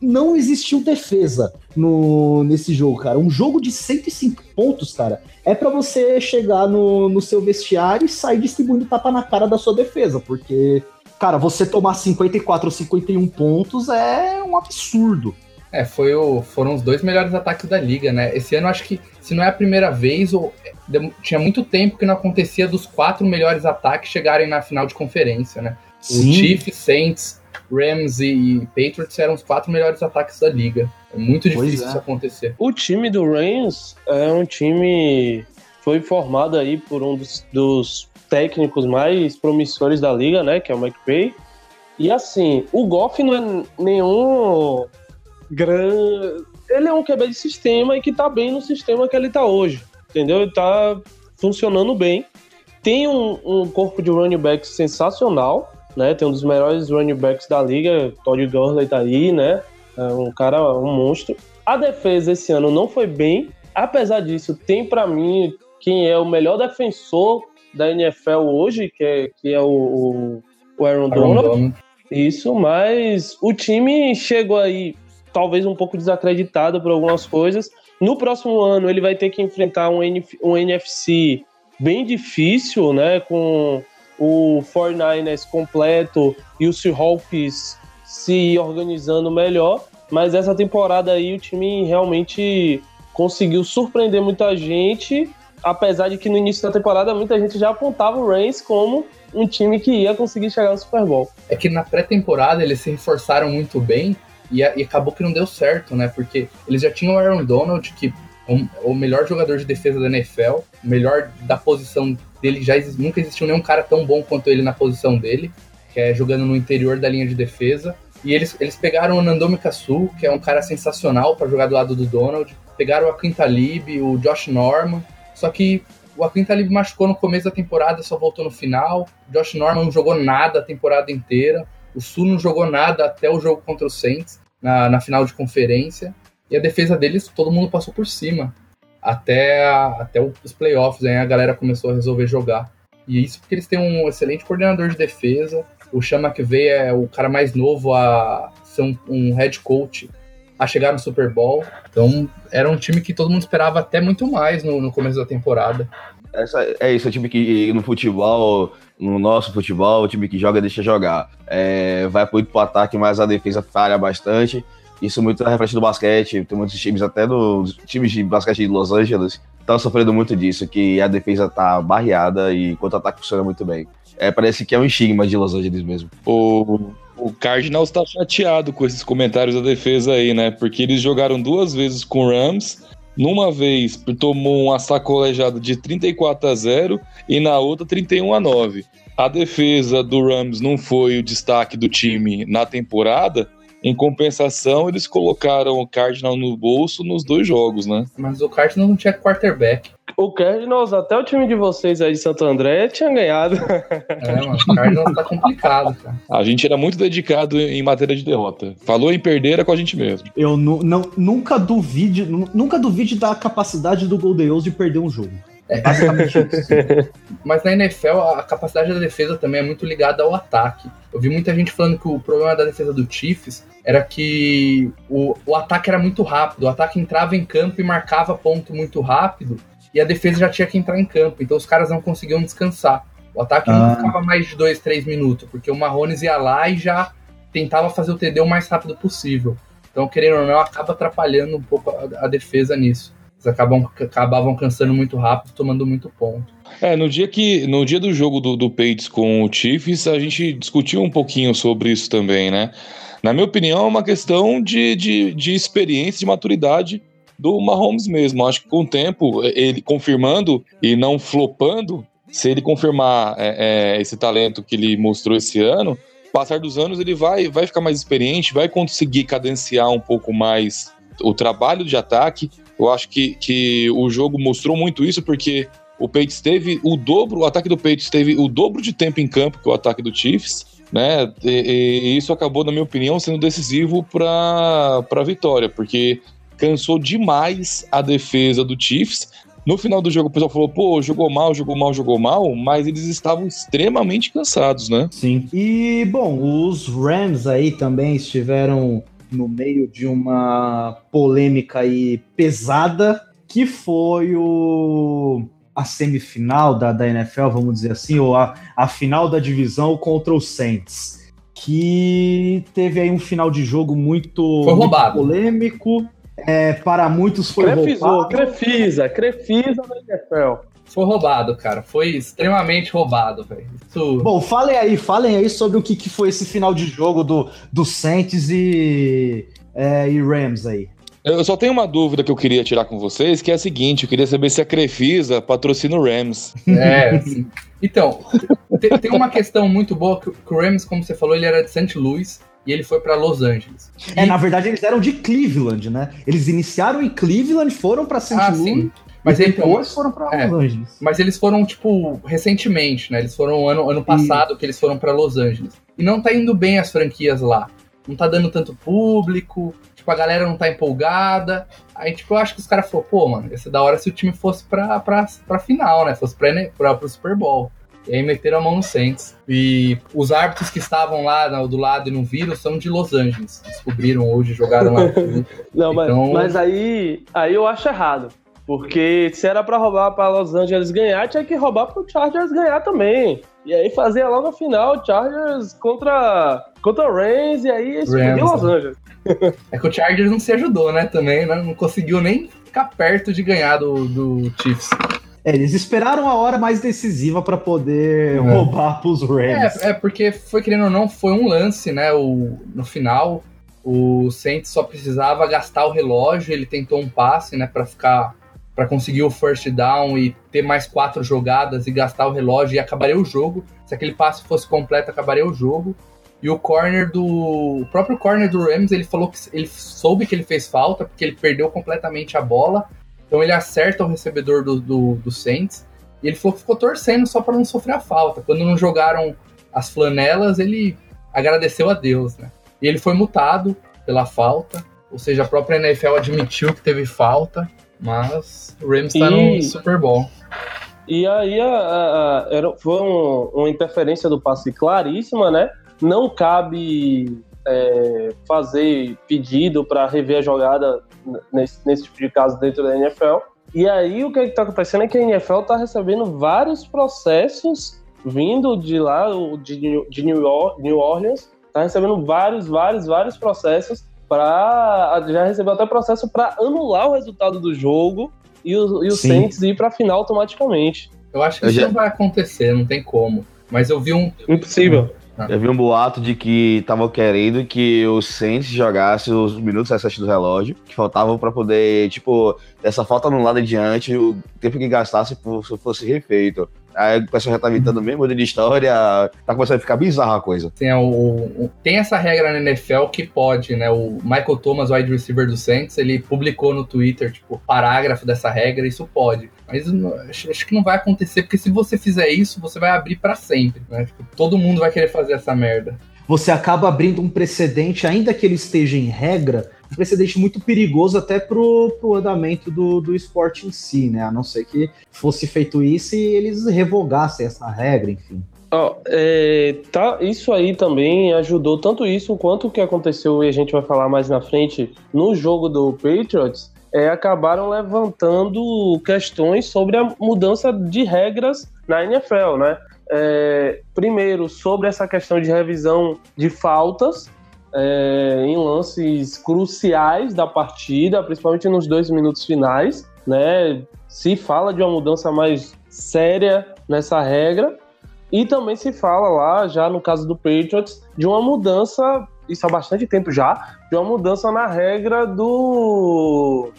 Não existiu defesa no, nesse jogo, cara. Um jogo de 105 pontos, cara, é para você chegar no, no seu vestiário e sair distribuindo tapa na cara da sua defesa, porque cara, você tomar 54 ou 51 pontos é um absurdo. É, foi o, foram os dois melhores ataques da liga, né? Esse ano acho que, se não é a primeira vez, ou, tinha muito tempo que não acontecia dos quatro melhores ataques chegarem na final de conferência, né? Sim. O Chiefs, Saints, Rams e Patriots eram os quatro melhores ataques da liga. É muito difícil é. isso acontecer. O time do Rams é um time foi formado aí por um dos, dos técnicos mais promissores da liga, né? Que é o McVay. E assim, o Goff não é nenhum grande. Ele é um QB de sistema e que tá bem no sistema que ele tá hoje. Entendeu? Ele tá funcionando bem. Tem um, um corpo de running backs sensacional, né? Tem um dos melhores running backs da liga, Todd Gurley tá aí, né? É um cara, um monstro. A defesa esse ano não foi bem. Apesar disso, tem para mim quem é o melhor defensor da NFL hoje, que é, que é o, o Aaron, Donald. Isso, mas o time chegou aí talvez um pouco desacreditado por algumas coisas. No próximo ano ele vai ter que enfrentar um, NF, um NFC bem difícil, né? Com o 49ers completo e o Seahawks se organizando melhor. Mas essa temporada aí o time realmente conseguiu surpreender muita gente apesar de que no início da temporada muita gente já apontava o Reigns como um time que ia conseguir chegar no Super Bowl. É que na pré-temporada eles se reforçaram muito bem e, e, acabou que não deu certo, né? Porque eles já tinham o Aaron Donald, que é o melhor jogador de defesa da NFL, o melhor da posição dele, já nunca existiu nenhum cara tão bom quanto ele na posição dele, que é jogando no interior da linha de defesa. E eles, eles pegaram o Nandomi Kasu, que é um cara sensacional para jogar do lado do Donald. Pegaram o Quintalib, o Josh Norman, só que o Aquin Talib machucou no começo da temporada, só voltou no final. O Josh Norman não jogou nada a temporada inteira. O Sul não jogou nada até o jogo contra o Saints, na, na final de conferência. E a defesa deles, todo mundo passou por cima. Até, até os playoffs, aí a galera começou a resolver jogar. E isso porque eles têm um excelente coordenador de defesa. O Chama que veio é o cara mais novo a ser um, um head coach a chegar no Super Bowl. Então, era um time que todo mundo esperava até muito mais no, no começo da temporada. Essa, é isso, é um time que no futebol, no nosso futebol, o time que joga deixa jogar. É, vai muito pro ataque, mas a defesa falha bastante. Isso muito reflete do basquete. Tem muitos times, até dos times de basquete de Los Angeles, estão sofrendo muito disso, que a defesa tá barreada e o ataque funciona muito bem. É, parece que é um estigma de Los Angeles mesmo. O o Cardinals está chateado com esses comentários da defesa aí, né? Porque eles jogaram duas vezes com o Rams. Numa vez tomou uma sacolejada de 34 a 0 e na outra 31 a 9. A defesa do Rams não foi o destaque do time na temporada, em compensação, eles colocaram o Cardinal no bolso nos dois jogos, né? Mas o Cardinal não tinha quarterback. O Cardinals, até o time de vocês aí de Santo André tinha ganhado. É, mano, o Cardinals tá complicado, cara. A gente era muito dedicado em matéria de derrota. Falou em perder, é com a gente mesmo. Eu não, nunca duvide, nunca duvide da capacidade do Golden de perder um jogo. É basicamente isso. Mas na NFL, a capacidade da defesa também é muito ligada ao ataque. Eu vi muita gente falando que o problema da defesa do Chiefs era que o, o ataque era muito rápido. O ataque entrava em campo e marcava ponto muito rápido. E a defesa já tinha que entrar em campo. Então os caras não conseguiam descansar. O ataque Ah. não ficava mais de dois, três minutos. Porque o Marrones ia lá e já tentava fazer o TD o mais rápido possível. Então, querendo ou não, acaba atrapalhando um pouco a, a defesa nisso. Eles acabam, acabavam cansando muito rápido, tomando muito ponto. É, no dia que no dia do jogo do, do com o Chiefs, a gente discutiu um pouquinho sobre isso também, né? Na minha opinião, é uma questão de, de, de experiência, de maturidade do Mahomes mesmo. Acho que com o tempo, ele confirmando e não flopando, se ele confirmar é, é, esse talento que ele mostrou esse ano, passar dos anos ele vai, vai ficar mais experiente, vai conseguir cadenciar um pouco mais o trabalho de ataque. Eu acho que, que o jogo mostrou muito isso, porque o Patriots teve o dobro, o ataque do Patriots teve o dobro de tempo em campo que o ataque do Chiefs, né? E, e isso acabou, na minha opinião, sendo decisivo para a vitória, porque cansou demais a defesa do Chiefs. No final do jogo, o pessoal falou: pô, jogou mal, jogou mal, jogou mal, mas eles estavam extremamente cansados, né? Sim. E, bom, os Rams aí também estiveram no meio de uma polêmica aí pesada, que foi o a semifinal da, da NFL, vamos dizer assim, ou a, a final da divisão contra os Saints. Que teve aí um final de jogo muito, Foi roubado. muito polêmico. É, para muitos foi Crefizou, roubado. Crefisa, Crefisa na NFL. Foi roubado, cara. Foi extremamente roubado, velho. Isso. Bom, falem aí, falem aí sobre o que, que foi esse final de jogo do, do Saints e, é, e Rams aí. Eu só tenho uma dúvida que eu queria tirar com vocês, que é a seguinte: eu queria saber se a Crefisa patrocina o Rams. É, assim. Então, tem, tem uma questão muito boa que, o- que o Rams, como você falou, ele era de St. Louis e ele foi pra Los Angeles. É, E- na verdade, eles eram de Cleveland, né? Eles iniciaram em Cleveland, foram pra St. Ah, Louis, sim. Mas e então, depois foram pra é. Los Angeles. Mas eles foram, tipo, recentemente, né? Eles foram ano, ano passado que eles foram pra Los Angeles. E não tá indo bem as franquias lá. Não tá dando tanto público, tipo, a galera não tá empolgada. Aí, tipo, eu acho que os caras falaram, pô, mano, ia ser da hora se o time fosse pra, pra, pra final, né? Fosse pra, pra, pro Super Bowl. E aí meteram a mão no Saints. E os árbitros que estavam lá do lado e não viram são de Los Angeles. Descobriram hoje, jogaram lá. Não, mas, Então- mas aí, aí eu acho errado. Porque se era pra roubar pra Los Angeles ganhar, tinha que roubar pro Chargers ganhar também. E aí fazia logo a final Chargers contra, contra o Rams e aí explodiu Los né? Angeles. É que o Chargers não se ajudou, né? Também, né? Não conseguiu nem ficar perto de ganhar do, do Chiefs. É, eles esperaram a hora mais decisiva pra poder É. roubar pros Rams. É, é porque foi querendo ou não, foi um lance, né? O, no final, o Saints só precisava gastar o relógio, ele tentou um passe, né, Pra ficar para conseguir o first down e ter mais quatro jogadas e gastar o relógio e acabaria o jogo. Se aquele passe fosse completo, acabaria o jogo. E o corner do o próprio corner do Rams, ele falou que ele soube que ele fez falta porque ele perdeu completamente a bola. Então ele acerta o recebedor do, do, do Saints e ele falou que ficou torcendo só para não sofrer a falta. Quando não jogaram as flanelas, ele agradeceu a Deus, né? E ele foi multado pela falta, ou seja, a própria NFL admitiu que teve falta, mas o Rams está no Super Bowl. E aí a- a- a- era, foi um- uma interferência do passe claríssima, né? Não cabe é, fazer pedido para rever a jogada nesse, nesse tipo de caso dentro da NFL. E aí o que está acontecendo é que a NFL está recebendo vários processos vindo de lá, de, New- de New, Or- New Orleans, está recebendo vários, vários, vários processos para já recebeu até processo para anular o resultado do jogo e o, e o. Saints ir para a final automaticamente. Eu acho que Eu isso já- não vai acontecer, não tem como. Mas eu vi um. Impossível. Eu vi um boato de que estavam querendo que o Saints jogasse os minutos recessos do relógio, que faltavam pra poder, tipo, dessa falta anulada em diante, o tempo que gastasse fosse refeito. Aí o pessoal já tá inventando mesmo de história, tá começando a ficar bizarra a coisa. Tem, o, o- tem essa regra na NFL que pode, né? O Michael Thomas, wide receiver do Saints, ele publicou no Twitter, tipo, parágrafo dessa regra, isso pode. Mas acho, acho que não vai acontecer, porque se você fizer isso, você vai abrir pra sempre, né? Tipo, todo mundo vai querer fazer essa merda. Você acaba abrindo um precedente, ainda que ele esteja em regra, precedente muito perigoso até pro, pro andamento do, do esporte em si, né? A não ser que fosse feito isso e eles revogassem essa regra, enfim. Oh, é, tá, isso aí também ajudou tanto isso quanto o que aconteceu e a gente vai falar mais na frente no jogo do Patriots. É, acabaram levantando questões sobre a mudança de regras na NFL, né? É, primeiro, sobre essa questão de revisão de faltas é, em lances cruciais da partida, principalmente nos dois minutos finais, né? Se fala de uma mudança mais séria nessa regra. E também se fala lá, já no caso do Patriots, de uma mudança, isso há bastante tempo já, de uma mudança na regra do,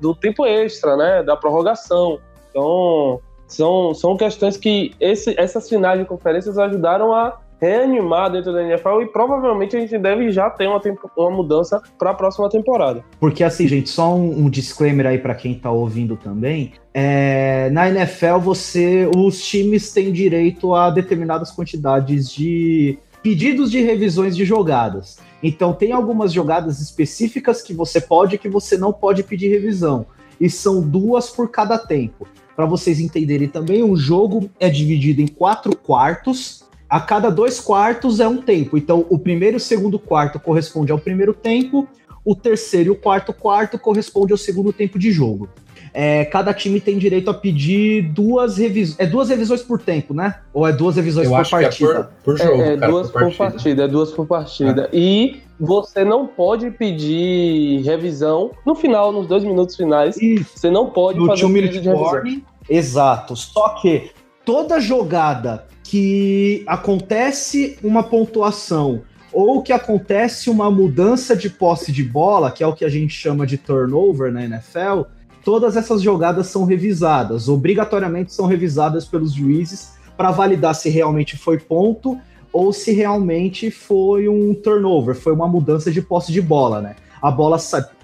do tempo extra, né? Da prorrogação. Então, são, são questões que esse, essas finais de conferências ajudaram a reanimar dentro da NFL e provavelmente a gente deve já ter uma, uma mudança para a próxima temporada. Porque assim, gente, só um, um disclaimer aí para quem está ouvindo também. É, na NFL, você, os times têm direito a determinadas quantidades de pedidos de revisões de jogadas. Então, tem algumas jogadas específicas que você pode e que você não pode pedir revisão. E são duas por cada tempo. Para vocês entenderem também, o jogo é dividido em quatro quartos a cada dois quartos é um tempo. Então, o primeiro e o segundo quarto corresponde ao primeiro tempo, o terceiro e o quarto quarto corresponde ao segundo tempo de jogo. É, cada time tem direito a pedir duas revisões. É duas revisões por tempo, né? Ou é duas revisões Eu por acho partida? Que é por, por jogo, é, é cara, duas por por partida. partida, é duas por partida. E você não pode pedir revisão no final, nos dois minutos finais. Isso. Você não pode No fazer um pedido de revisão. Exato. Só que toda jogada que acontece uma pontuação ou que acontece uma mudança de posse de bola, que é o que a gente chama de turnover na NFL, todas essas jogadas são revisadas, obrigatoriamente são revisadas pelos juízes para validar se realmente foi ponto ou se realmente foi um turnover, foi uma mudança de posse de bola, né? A bola,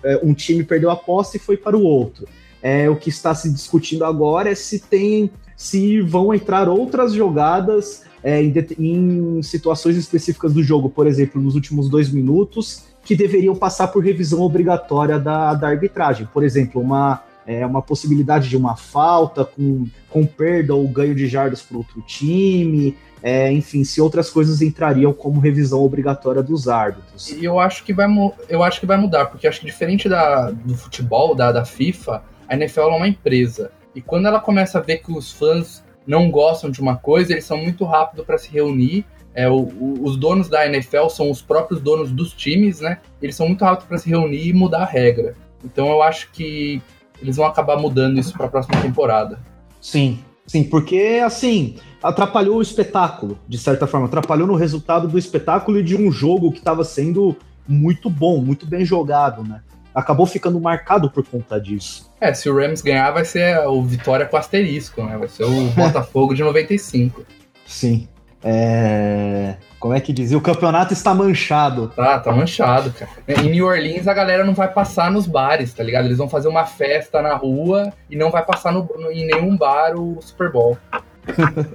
é, um time perdeu a posse e foi para o outro. É, o que está se discutindo agora é se tem, se vão entrar outras jogadas é, em, em situações específicas do jogo, por exemplo, nos últimos dois minutos, que deveriam passar por revisão obrigatória da, da arbitragem. Por exemplo, uma, é, uma possibilidade de uma falta com, com perda ou ganho de jardas para outro time, é, enfim, se outras coisas entrariam como revisão obrigatória dos árbitros. E eu acho que vai, eu acho que vai mudar, porque acho que diferente da, do futebol, da, da FIFA, a NFL é uma empresa. E quando ela começa a ver que os fãs não gostam de uma coisa, eles são muito rápidos para se reunir. É, o- o- os donos da NFL são os próprios donos dos times, né? Eles são muito rápidos para se reunir e mudar a regra. Então eu acho que eles vão acabar mudando isso para a próxima temporada. Sim, sim, porque assim, atrapalhou o espetáculo, de certa forma, atrapalhou no resultado do espetáculo e de um jogo que estava sendo muito bom, muito bem jogado, né? Acabou ficando marcado por conta disso. É, se o Rams ganhar, vai ser o Vitória com asterisco, né? Vai ser o Botafogo de 95. Sim. É... Como é que dizia? O campeonato está manchado. Tá, tá manchado, cara. Em New Orleans a galera não vai passar nos bares, tá ligado? Eles vão fazer uma festa na rua e não vai passar no- no- em nenhum bar o Super Bowl.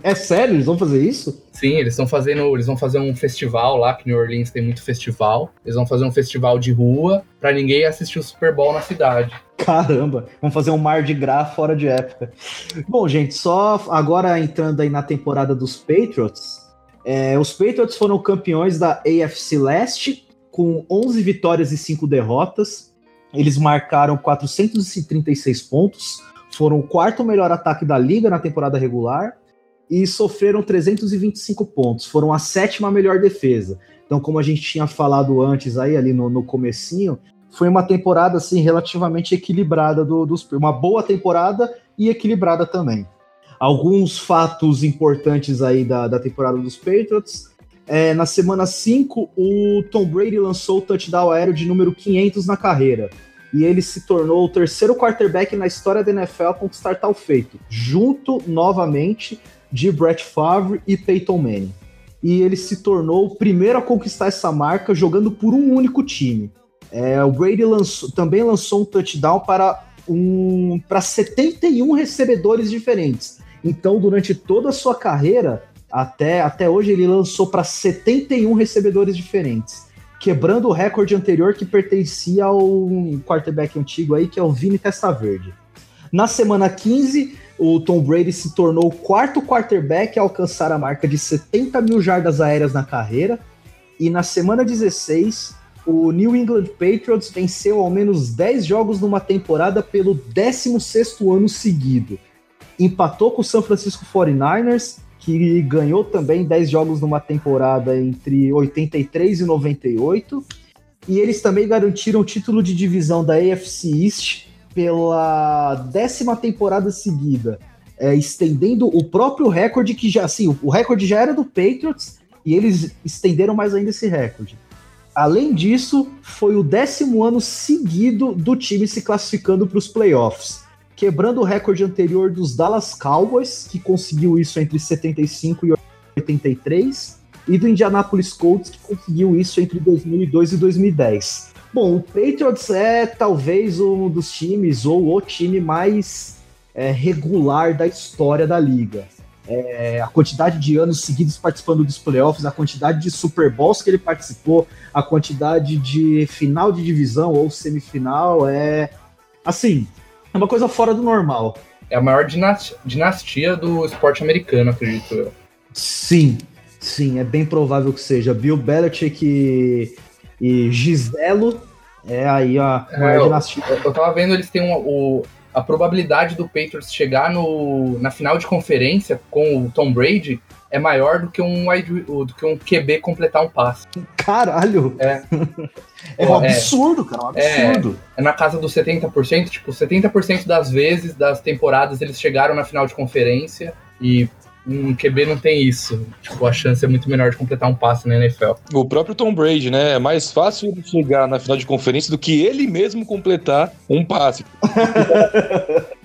É sério? Eles vão fazer isso? Sim, eles estão fazendo, eles vão fazer um festival lá, que New Orleans tem muito festival. Eles vão fazer um festival de rua pra ninguém assistir o Super Bowl na cidade. Caramba, vamos fazer um mar de gra fora de época. Bom, gente, só agora entrando aí na temporada dos Patriots. é, os Patriots foram campeões da AFC Leste com 11 vitórias e 5 derrotas. Eles marcaram 436 pontos, foram o quarto melhor ataque da liga na temporada regular e sofreram 325 pontos. Foram a sétima melhor defesa. Então, como a gente tinha falado antes aí ali no, no comecinho, foi uma temporada assim relativamente equilibrada do- dos uma boa temporada e equilibrada também. Alguns fatos importantes aí da, da temporada dos Patriots. É, na semana 5, o Tom Brady lançou o touchdown aéreo de número 500 na carreira. E ele se tornou o terceiro quarterback na história da NFL a conquistar tal feito, junto novamente de Brett Favre e Peyton Manning. E ele se tornou o primeiro a conquistar essa marca jogando por um único time. É, o Brady lançou- também lançou um touchdown para, um, para 71 recebedores diferentes. Então, durante toda a sua carreira, até, até hoje, ele lançou para 71 recebedores diferentes. Quebrando o recorde anterior que pertencia ao quarterback antigo aí, que é o Vini Testaverde. Na semana 15, o Tom Brady se tornou o quarto quarterback a alcançar a marca de 70 mil jardas aéreas na carreira. E na semana 16, o New England Patriots venceu ao menos 10 jogos numa temporada pelo 16º ano seguido. Empatou com o San Francisco 49ers, que ganhou também 10 jogos numa temporada entre 83 e 98. E eles também garantiram o título de divisão da AFC East pela décima temporada seguida, é, estendendo o próprio recorde que já, assim, o recorde já era do Patriots e eles estenderam mais ainda esse recorde. Além disso, foi o décimo ano seguido do time se classificando para os playoffs, quebrando o recorde anterior dos Dallas Cowboys, que conseguiu isso entre 75 e 83, e do Indianapolis Colts, que conseguiu isso entre 2002 e 2010. Bom, o Patriots é talvez um dos times ou o time mais é, regular da história da liga. É, a quantidade de anos seguidos participando dos playoffs, a quantidade de Super Bowls que ele participou, a quantidade de final de divisão ou semifinal, é assim, é uma coisa fora do normal. É a maior dinastia do esporte americano, acredito eu. Sim, sim, é bem provável que seja. Bill Belichick e, e Giselo é aí a maior é, dinastia. Eu, eu tava vendo, eles têm um, o, a probabilidade do Patriots chegar no, na final de conferência com o Tom Brady é maior do que um wide, do que um QB completar um passe. Caralho! É. é um absurdo, cara, um absurdo. É, é na casa dos 70%, tipo, 70% das vezes das temporadas eles chegaram na final de conferência e um QB não tem isso. Tipo, a chance é muito menor de completar um passe na NFL. O próprio Tom Brady, né? É mais fácil ele chegar na final de conferência do que ele mesmo completar um passe.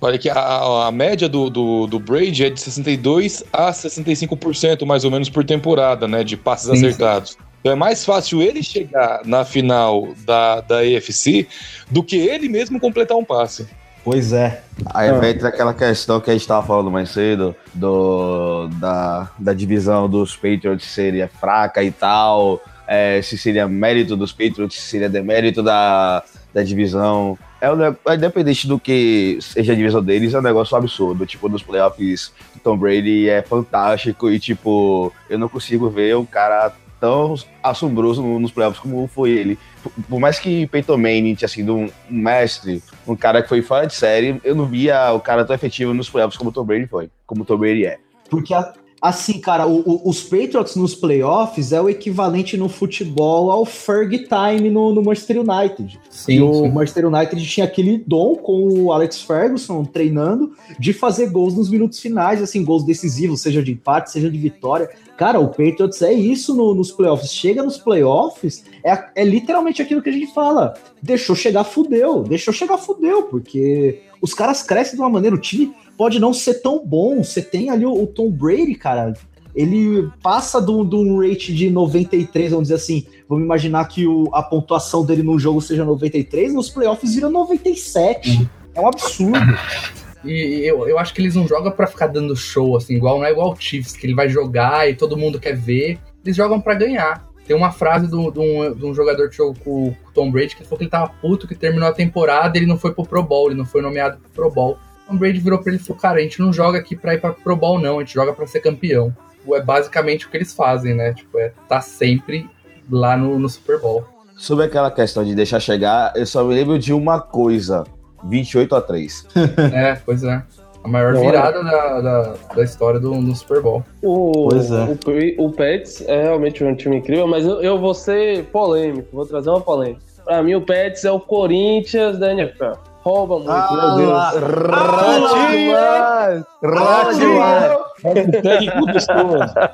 Olha que a, a média do, do, do, Brady é de 62 a 65% mais ou menos por temporada, né? De passes sim, acertados. Então é mais fácil ele chegar na final da, da AFC do que ele mesmo completar um passe. Pois é. Aí ah. entra aquela questão que a gente estava falando mais cedo, do, da, da divisão dos Patriots seria fraca e tal, é, se seria mérito dos Patriots, se seria demérito da, da divisão. É, é independente do que seja a divisão deles, é um negócio absurdo. Tipo, nos playoffs, Tom Brady é fantástico e, tipo, eu não consigo ver um cara tão assombroso nos playoffs como foi ele. Por mais que Peyton Manning tinha sido um mestre, um cara que foi fora de série, eu não via o cara tão efetivo nos playoffs como Tom Brady foi, como o Tom Brady é. Porque a, Assim, cara, o, o, os Patriots nos playoffs é o equivalente no futebol ao Ferg Time no, no Manchester United. Sim, e o sim. Manchester United tinha aquele dom com o Alex Ferguson treinando de fazer gols nos minutos finais, assim, gols decisivos, seja de empate, seja de vitória. Cara, o Patriots é isso no, nos playoffs. Chega nos playoffs, é, é literalmente aquilo que a gente fala. Deixou chegar, fudeu. Deixou chegar, fudeu, porque os caras crescem de uma maneira, o time pode não ser tão bom. Você tem ali o, o Tom Brady, cara. Ele passa de um rate de 93, vamos dizer assim. Vamos imaginar que o, a pontuação dele no jogo seja 93, nos playoffs vira 97. Uhum. É um absurdo. E eu, eu acho que eles não jogam para ficar dando show, assim, igual não é igual o Chiefs, que ele vai jogar e todo mundo quer ver. Eles jogam para ganhar. Tem uma frase de um, um, jogador que jogou com o Tom Brady que falou que ele tava puto, que terminou a temporada ele não foi pro Pro Bowl, ele não foi nomeado pro Pro Bowl. Tom Brady virou pra ele e falou: Cara, a gente não joga aqui pra ir pra Pro Bowl, não, a gente joga pra ser campeão. É basicamente o que eles fazem, né? Tipo, é tá sempre lá no, no Super Bowl. Sobre aquela questão de deixar chegar, eu só me lembro de uma coisa: 28 a 3. é, pois é. A maior virada da, da, da, história do, do, Super Bowl. O, pois é. O, o Pets é realmente um time incrível, mas eu, eu vou ser polêmico, vou trazer uma polêmica. Pra mim, o Pets é o Corinthians da NFL. Rouba muito, ah, meu Deus. Ratinho! Ratinho! Clube estou.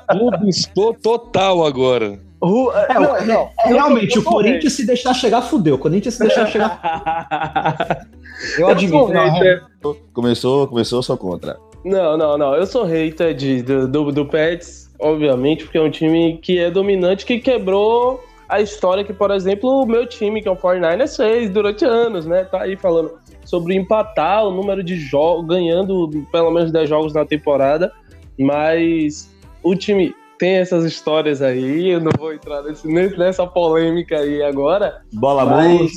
Clube estou total agora. É, não, não, é, realmente, o Corinthians se deixar chegar, fudeu. O Corinthians se deixar chegar. eu admito. Não, é. começou, começou, sou contra. Não, não, não. Eu sou hater de, do, do, do Pets, obviamente, porque é um time que é dominante, que quebrou a história que, por exemplo, o meu time, que é o 49ers, fez durante anos, né? Tá aí falando sobre empatar o número de jogos, ganhando pelo menos 10 jogos na temporada, mas o time tem essas histórias aí, eu não vou entrar nesse, nessa polêmica aí agora. Bola mas,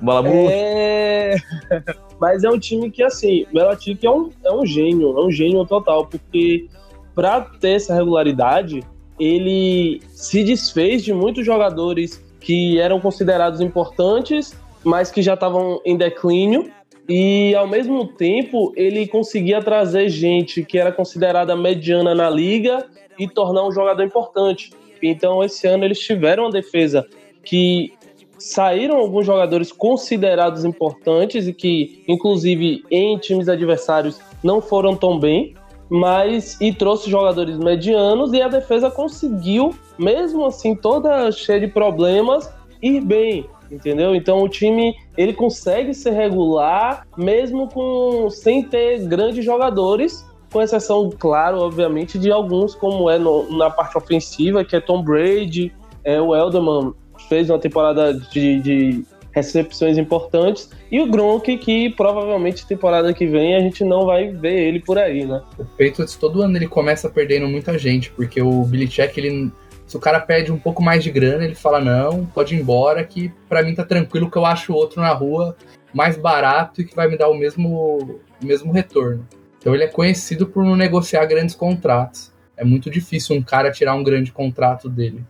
Bola Bus. É... mas é um time que, assim, o Belichick é um, é um gênio, é um gênio total, porque para ter essa regularidade, ele se desfez de muitos jogadores que eram considerados importantes, mas que já estavam em declínio. E ao mesmo tempo, ele conseguia trazer gente que era considerada mediana na liga e tornar um jogador importante. Então, esse ano eles tiveram uma defesa que saíram alguns jogadores considerados importantes e que, inclusive, em times adversários não foram tão bem, mas e trouxe jogadores medianos e a defesa conseguiu, mesmo assim, toda cheia de problemas, ir bem, entendeu? Então o time ele consegue ser regular, mesmo com sem ter grandes jogadores, com exceção, claro, obviamente, de alguns, como é no, na parte ofensiva, que é Tom Brady, é, o Elderman fez uma temporada de, de recepções importantes. E o Gronk, que provavelmente temporada que vem a gente não vai ver ele por aí, né? O Patriots todo ano ele começa perdendo muita gente, porque o Belichick, ele, se o cara pede um pouco mais de grana, ele fala, não, pode ir embora, que para mim tá tranquilo que eu acho outro na rua mais barato e que vai me dar o mesmo, o mesmo retorno. Então ele é conhecido por não negociar grandes contratos. É muito difícil um cara tirar um grande contrato dele.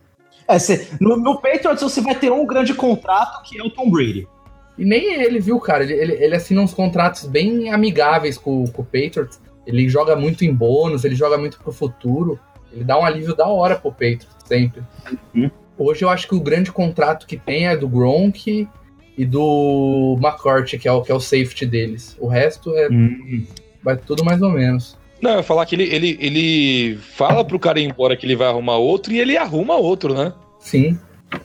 É, cê, no, no Patriots você vai ter um grande contrato que é o Tom Brady. E nem ele, viu, cara? Ele, ele, ele assina uns contratos bem amigáveis com, com o Patriots. Ele joga muito em bônus, ele joga muito pro futuro. Ele dá um alívio da hora pro Patriots, sempre. Uhum. Hoje eu acho que o grande contrato que tem é do Gronk e do McCourty, que é o, que é o safety deles. O resto é. Uhum. Vai tudo mais ou menos. Não, eu falar que ele, ele, ele fala pro cara ir embora que ele vai arrumar outro e ele arruma outro, né? Sim.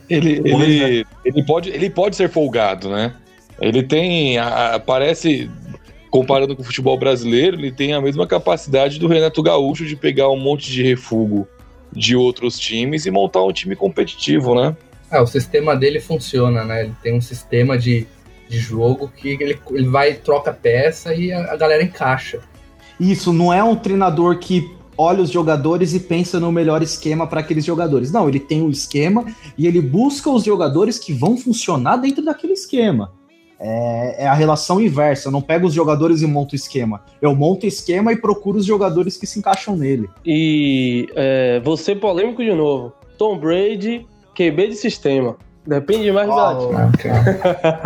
Ele, ele, ele, pode, ele pode ser folgado, né? Ele tem. A, parece. Comparando com o futebol brasileiro, ele tem a mesma capacidade do Renato Gaúcho de pegar um monte de refúgio de outros times e montar um time competitivo, né? Ah, o sistema dele funciona, né? Ele tem um sistema de, de jogo que ele, ele vai, troca peça e a, a galera encaixa. Isso, não é um treinador que olha os jogadores e pensa no melhor esquema para aqueles jogadores. Não, ele tem um esquema e ele busca os jogadores que vão funcionar dentro daquele esquema. É, é a relação inversa. Eu não pego os jogadores e monto esquema. Eu monto esquema e procuro os jogadores que se encaixam nele. E é, você polêmico de novo. Tom Brady, QB de sistema. Depende mais oh, do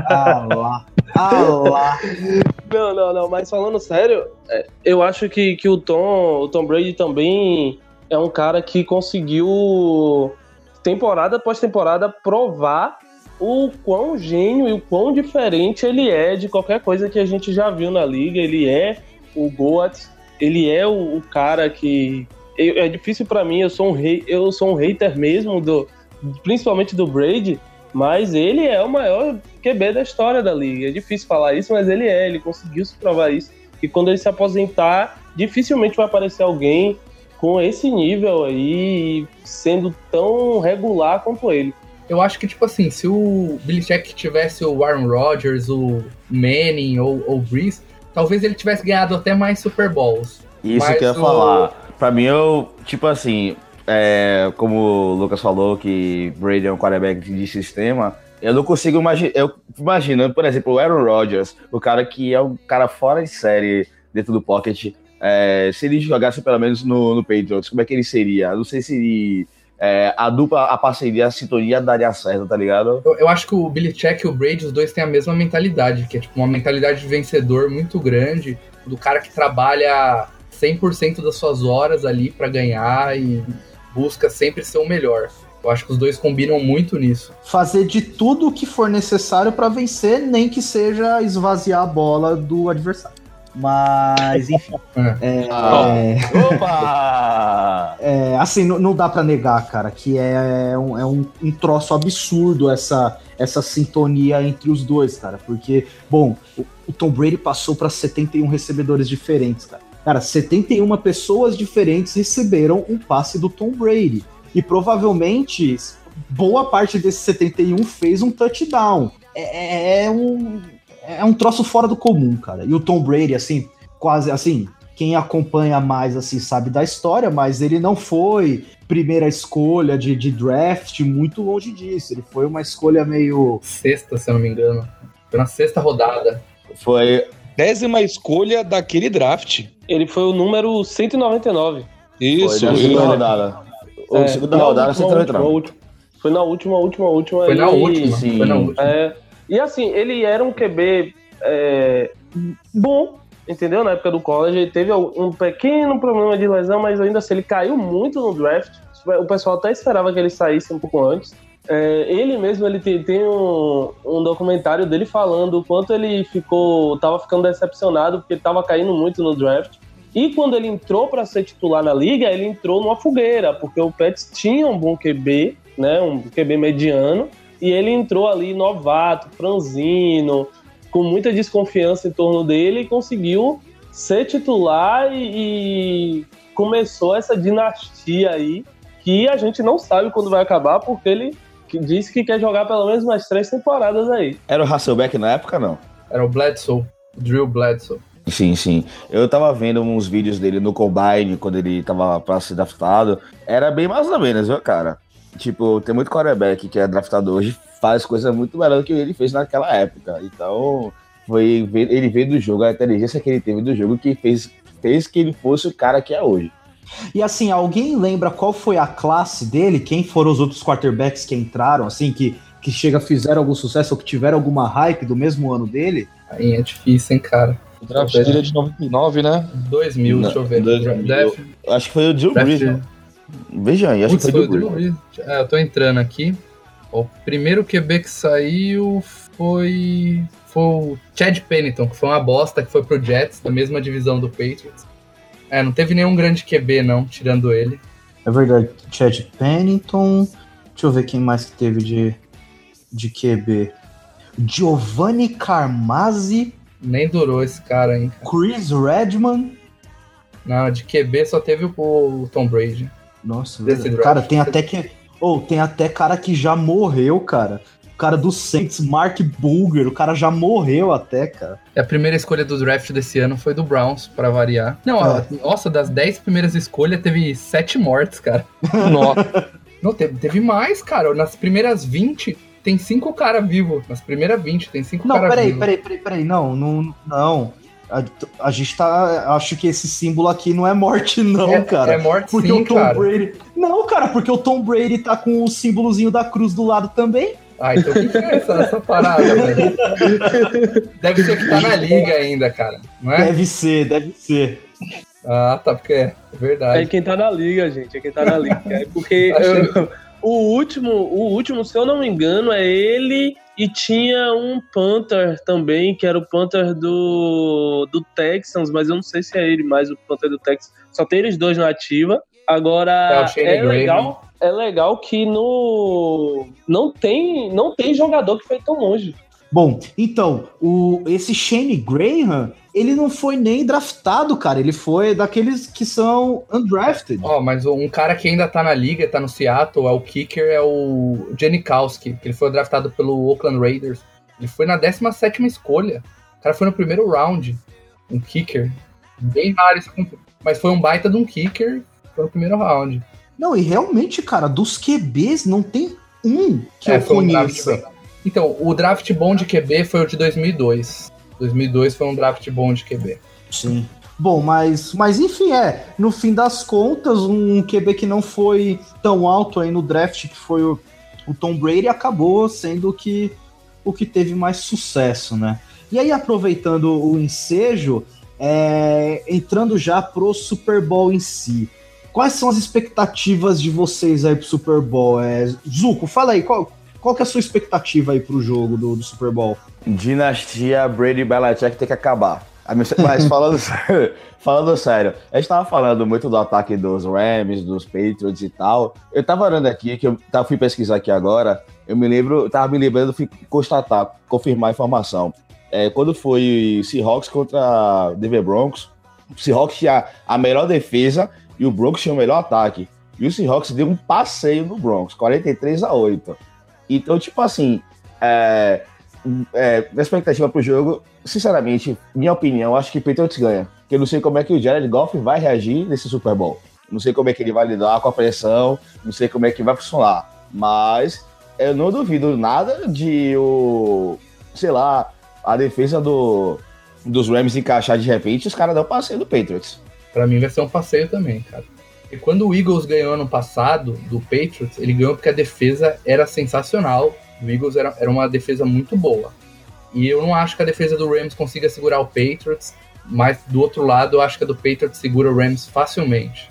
Ah lá. Ah lá. Não, não, não. Mas falando sério, é, eu acho que, que o, Tom, o Tom Brady também é um cara que conseguiu, temporada após temporada, provar o quão gênio e o quão diferente ele é de qualquer coisa que a gente já viu na liga. Ele é o Goat, ele é o, o cara que. É difícil para mim, eu sou um rei, eu sou um hater mesmo do, principalmente do Brady, mas ele é o maior QB da história da liga. É difícil falar isso, mas ele é, ele conseguiu se provar isso. E quando ele se aposentar, dificilmente vai aparecer alguém com esse nível aí, sendo tão regular quanto ele. Eu acho que, tipo assim, se o Belichick tivesse o Aaron Rodgers, o Manning ou o Breeze, talvez ele tivesse ganhado até mais Super Bowls. Isso Mas que eu ia o... falar. Pra mim, eu, tipo assim, é, como o Lucas falou, que Brady é um quarterback de sistema, eu não consigo imaginar. Eu imagino, por exemplo, o Aaron Rodgers, o cara que é um cara fora de série dentro do pocket. É, se ele jogasse pelo menos no, no Patriots, como é que ele seria? Não sei se ele, é, a dupla, a parceria, a sintonia daria certo, tá ligado? Eu, eu acho que o Billy Check e o Brady, os dois têm a mesma mentalidade, que é tipo uma mentalidade de vencedor muito grande, do cara que trabalha 100% das suas horas ali para ganhar e busca sempre ser o melhor. Eu acho que os dois combinam muito nisso. Fazer de tudo o que for necessário para vencer, nem que seja esvaziar a bola do adversário. Mas, enfim. é, é, Opa! É, assim, não, não dá para negar, cara, que é, um, é um, um troço absurdo essa, essa sintonia entre os dois, cara. Porque, bom, o, o Tom Brady passou para 71 recebedores diferentes, cara. Cara, 71 pessoas diferentes receberam um passe do Tom Brady. E provavelmente boa parte desses 71 fez um touchdown. É, é, um, é um troço fora do comum, cara. E o Tom Brady, assim, quase assim, quem acompanha mais assim sabe da história, mas ele não foi primeira escolha de, de draft, muito longe disso. Ele foi uma escolha meio. Sexta, se eu não me engano. Foi na sexta rodada. Foi Décima escolha daquele draft. Ele foi o número 199. Isso, foi na segunda rodada. O É, segunda na rodada, última, você última, última. Foi na última, última, última. Foi na e- última. sim. Foi na última. É, e assim, ele era um QB é, bom, entendeu? Na época do college, ele teve um pequeno problema de lesão, mas ainda assim ele caiu muito no draft. O pessoal até esperava que ele saísse um pouco antes. É, ele mesmo ele tem, tem um, um documentário dele falando o quanto ele ficou, tava ficando decepcionado porque tava caindo muito no draft. E quando ele entrou para ser titular na liga, ele entrou numa fogueira, porque o Pets tinha um bom QB, né, um QB mediano, e ele entrou ali novato, franzino, com muita desconfiança em torno dele e conseguiu ser titular e, e começou essa dinastia aí que a gente não sabe quando vai acabar porque ele que- disse que quer jogar pelo menos umas três temporadas aí. Era o Hasselbeck na época, não? Era o Bledsoe. o Drill Bledsoe. Sim, sim. Eu tava vendo uns vídeos dele no Combine, quando ele tava pra ser draftado. Era bem mais ou menos, viu, cara? Tipo, tem muito quarterback que é draftado hoje, faz coisa muito melhor do que ele fez naquela época. Então, foi ele veio do jogo, a inteligência que ele teve do jogo que fez, fez que ele fosse o cara que é hoje. E assim, alguém lembra qual foi a classe dele? Quem foram os outros quarterbacks que entraram, assim, que, que chega, fizeram algum sucesso ou que tiveram alguma hype do mesmo ano dele? Aí é difícil, hein, cara. O draft dele é de 99, né? 2000, Não, deixa eu ver. 2000. Draft, Acho que foi o Drew Brees. né? Veja aí, acho Putz, que foi foi o Drew. Brees. É, eu tô entrando aqui. O primeiro QB que saiu foi. Foi o Chad Pennington, que foi uma bosta, que foi pro Jets, da mesma divisão do Patriots. É, não teve nenhum grande QB, não, tirando ele. É verdade, Chad Pennington. Deixa eu ver quem mais que teve de, de QB. Giovanni Carmazzi, Nem durou esse cara, hein. Chris Redman. Não, de QB só teve o, Tom Brady. Nossa, cara, tem até que. Ou tem até cara que já morreu, cara. O cara do Saints, Mark Bulger, o cara já morreu até, cara. A primeira escolha do draft desse ano foi do Browns, pra variar. Não, É. a- nossa, das 10 primeiras escolhas teve 7 mortes, cara. Nossa, Não, teve, teve mais, cara. Nas primeiras 20, tem 5 caras vivos. Nas primeiras 20, tem 5 Não, caras peraí, vivos. peraí, peraí, peraí. Não, não, não. A, a gente tá. Acho que esse símbolo aqui não é morte, não, é, cara. É morte Porque sim, o Tom cara. Brady. Não, cara, porque o Tom Brady tá com o símbolozinho da cruz do lado também. Ah, então o que, é essa, essa parada, velho? Deve ser que tá na liga ainda, cara. Não é? Deve ser, deve ser. Ah, tá, porque é, é É verdade. quem tá na liga, gente. É quem tá na liga. É porque eu- o último, o último, se eu não me engano, é ele e tinha um Panther também, que era o Panther do, do Texans, mas eu não sei se é ele mais o Panther do Texans. Só tem eles dois na ativa. É Agora é, Graham. legal, é legal que no não tem não tem jogador que foi tão longe. Bom, então, o, esse Shane Graham, ele não foi nem draftado, cara. Ele foi daqueles que são undrafted. Ó, mas um cara que ainda tá na liga, tá no Seattle, é o kicker, é o Janikowski, que ele foi draftado pelo Oakland Raiders. Ele foi na 17ª escolha. O cara foi no primeiro round. Um kicker. Bem raro isso. Mas foi um baita de um kicker, foi no primeiro round. Não, e realmente, cara, dos QBs não tem um que É, eu um conheça. bem- Então, o draft bom de QB foi o de 2002. 2002 foi um draft bom de QB. Sim. Bom, mas, mas enfim, é. No fim das contas, um QB que não foi tão alto aí no draft, que foi o, o Tom Brady, acabou sendo o que, o que teve mais sucesso, né? E aí, aproveitando o ensejo, é, entrando já pro Super Bowl em si. Quais são as expectativas de vocês aí pro Super Bowl? É, Zuko, fala aí, qual, qual que é a sua expectativa aí pro jogo do, do Super Bowl? Dinastia Brady Belichick tem que acabar. Mas falando sério, falando sério, a gente tava falando muito do ataque dos Rams, dos Patriots e tal. Eu tava olhando aqui, que eu tava, fui pesquisar aqui agora, eu me lembro, tava me lembrando, fui constatar, confirmar a informação. É, quando foi Seahawks contra Denver Broncos, Seahawks tinha a melhor defesa e o Broncos tinha o melhor ataque. E o Seahawks deu um passeio no Broncos, 43 a 8. Então, tipo assim, é, é, minha expectativa pro jogo, sinceramente, minha opinião, acho que Patriots ganha. que eu não sei como é que o Jared Goff vai reagir nesse Super Bowl. Não sei como é que ele vai lidar com a pressão, não sei como é que vai funcionar. Mas eu não duvido nada de o, sei lá, a defesa do, dos Rams encaixar de repente os caras dão passeio do Patriots. Para mim vai ser um passeio também, cara. E quando o Eagles ganhou ano passado do Patriots, ele ganhou porque a defesa era sensacional. O Eagles era, era uma defesa muito boa. E eu não acho que a defesa do Rams consiga segurar o Patriots, mas do outro lado eu acho que a do Patriots segura o Rams facilmente.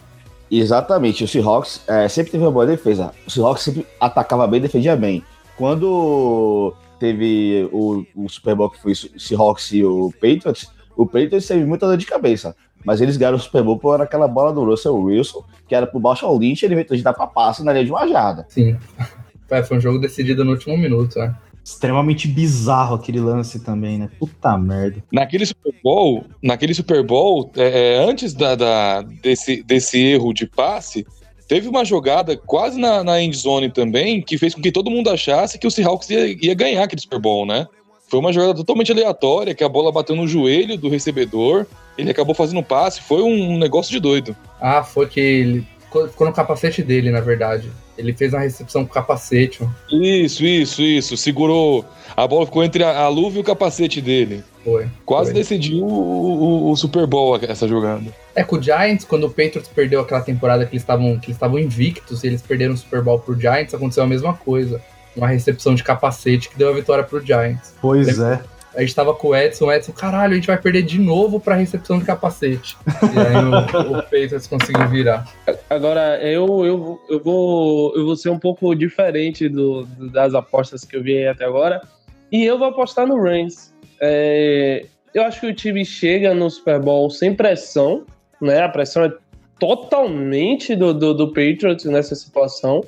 Exatamente, o Seahawks é, sempre teve uma boa defesa. O Seahawks sempre atacava bem defendia bem. Quando teve o, o Super Bowl que foi o Seahawks e o Patriots, o Patriots teve muita dor de cabeça. Mas eles ganharam o Super Bowl por aquela bola do Russell Wilson, que era pro Marshall Lynch, ele inventou de dar pra passo na linha de uma jarda. Sim. Foi um jogo decidido no último minuto, né? extremamente bizarro aquele lance também, né? Puta merda. Naquele Super Bowl, naquele Super Bowl, é, é, antes da, da, desse, desse erro de passe, teve uma jogada quase na, na end zone também que fez com que todo mundo achasse que o Seahawks ia, ia ganhar aquele Super Bowl, né? Foi uma jogada totalmente aleatória, que a bola bateu no joelho do recebedor, ele acabou fazendo um passe, foi um negócio de doido. Ah, foi que ele ficou no capacete dele, na verdade. Ele fez uma recepção com capacete. Isso, isso, isso. Segurou. A bola ficou entre a, a luva e o capacete dele. Foi. Quase foi. decidiu o, o, o, Super Bowl essa jogada. É, com o Giants, quando o Patriots perdeu aquela temporada que eles estavam que eles estavam invictos e eles perderam o Super Bowl pro Giants, aconteceu a mesma coisa. Uma recepção de capacete que deu a vitória pro Giants. Pois Lembra? é a gente tava com o Edson, o Edson, caralho, a gente vai perder de novo pra recepção de capacete. E aí o, o Patriots conseguiu virar. Agora, eu, eu, eu, vou, eu vou ser um pouco diferente do, das apostas que eu vi até agora. E eu vou apostar no Rams. É, eu acho que o time chega no Super Bowl sem pressão, né? A pressão é totalmente do, do, do Patriots nessa situação.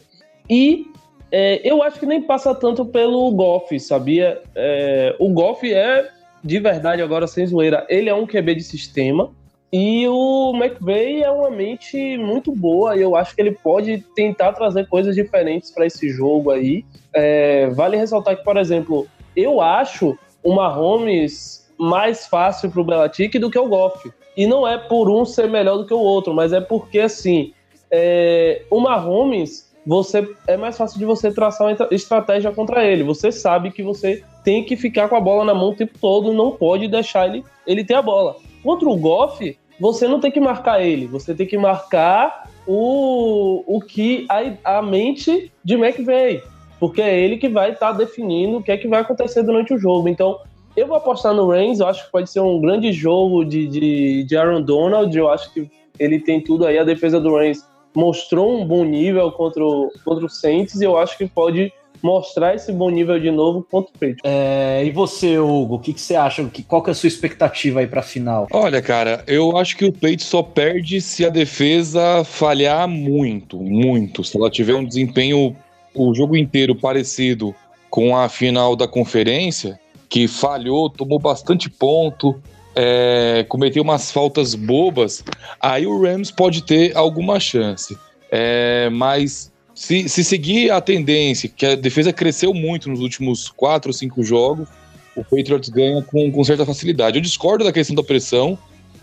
E é, eu acho que nem passa tanto pelo Goff, sabia? É, o Goff é, de verdade, agora sem zoeira, ele é um QB de sistema. E o McVay é uma mente muito boa e eu acho que ele pode tentar trazer coisas diferentes para esse jogo aí. É, vale ressaltar que, por exemplo, eu acho o Mahomes mais fácil para o Belichick do que o Goff. E não é por um ser melhor do que o outro, mas é porque, assim, é, o Mahomes você é mais fácil de você traçar uma estratégia contra ele. Você sabe que você tem que ficar com a bola na mão o tempo todo, não pode deixar ele, ele ter a bola. Contra o Goff, você não tem que marcar ele, você tem que marcar o, o que a, a mente de McVeigh, porque é ele que vai estar tá definindo o que é que vai acontecer durante o jogo. Então, eu vou apostar no Reigns, eu acho que pode ser um grande jogo de, de, de Aaron Donald, eu acho que ele tem tudo aí, a defesa do Reigns mostrou um bom nível contra o, contra o Saints e eu acho que pode mostrar esse bom nível de novo contra o Patriots. É, e você, Hugo, o que, que, você acha? Que, qual que é a sua expectativa aí para a final? Olha, cara, eu acho que o Patriots só perde se a defesa falhar muito, muito. Se ela tiver um desempenho o jogo inteiro parecido com a final da conferência, que falhou, tomou bastante ponto, é, cometeu umas faltas bobas, aí o Rams pode ter alguma chance. É, mas se, se seguir a tendência, que a defesa cresceu muito nos últimos quatro ou cinco jogos, o Patriots ganha com, com certa facilidade. Eu discordo da questão da pressão.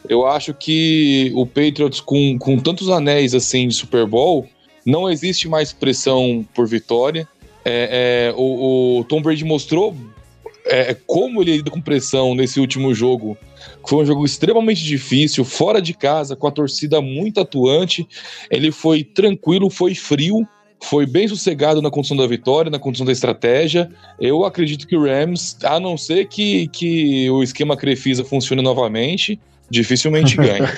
Eu acho que o Patriots, com, com tantos anéis assim de Super Bowl, não existe mais pressão por vitória. É, é, o, o, Tom Brady mostrou é, como ele lida com pressão nesse último jogo foi um jogo extremamente difícil, fora de casa, com a torcida muito atuante. Ele foi tranquilo, foi frio, foi bem sossegado na condição da vitória, na condição da estratégia. Eu acredito que o Rams, a não ser que, que o esquema Crefisa funcione novamente, dificilmente ganha.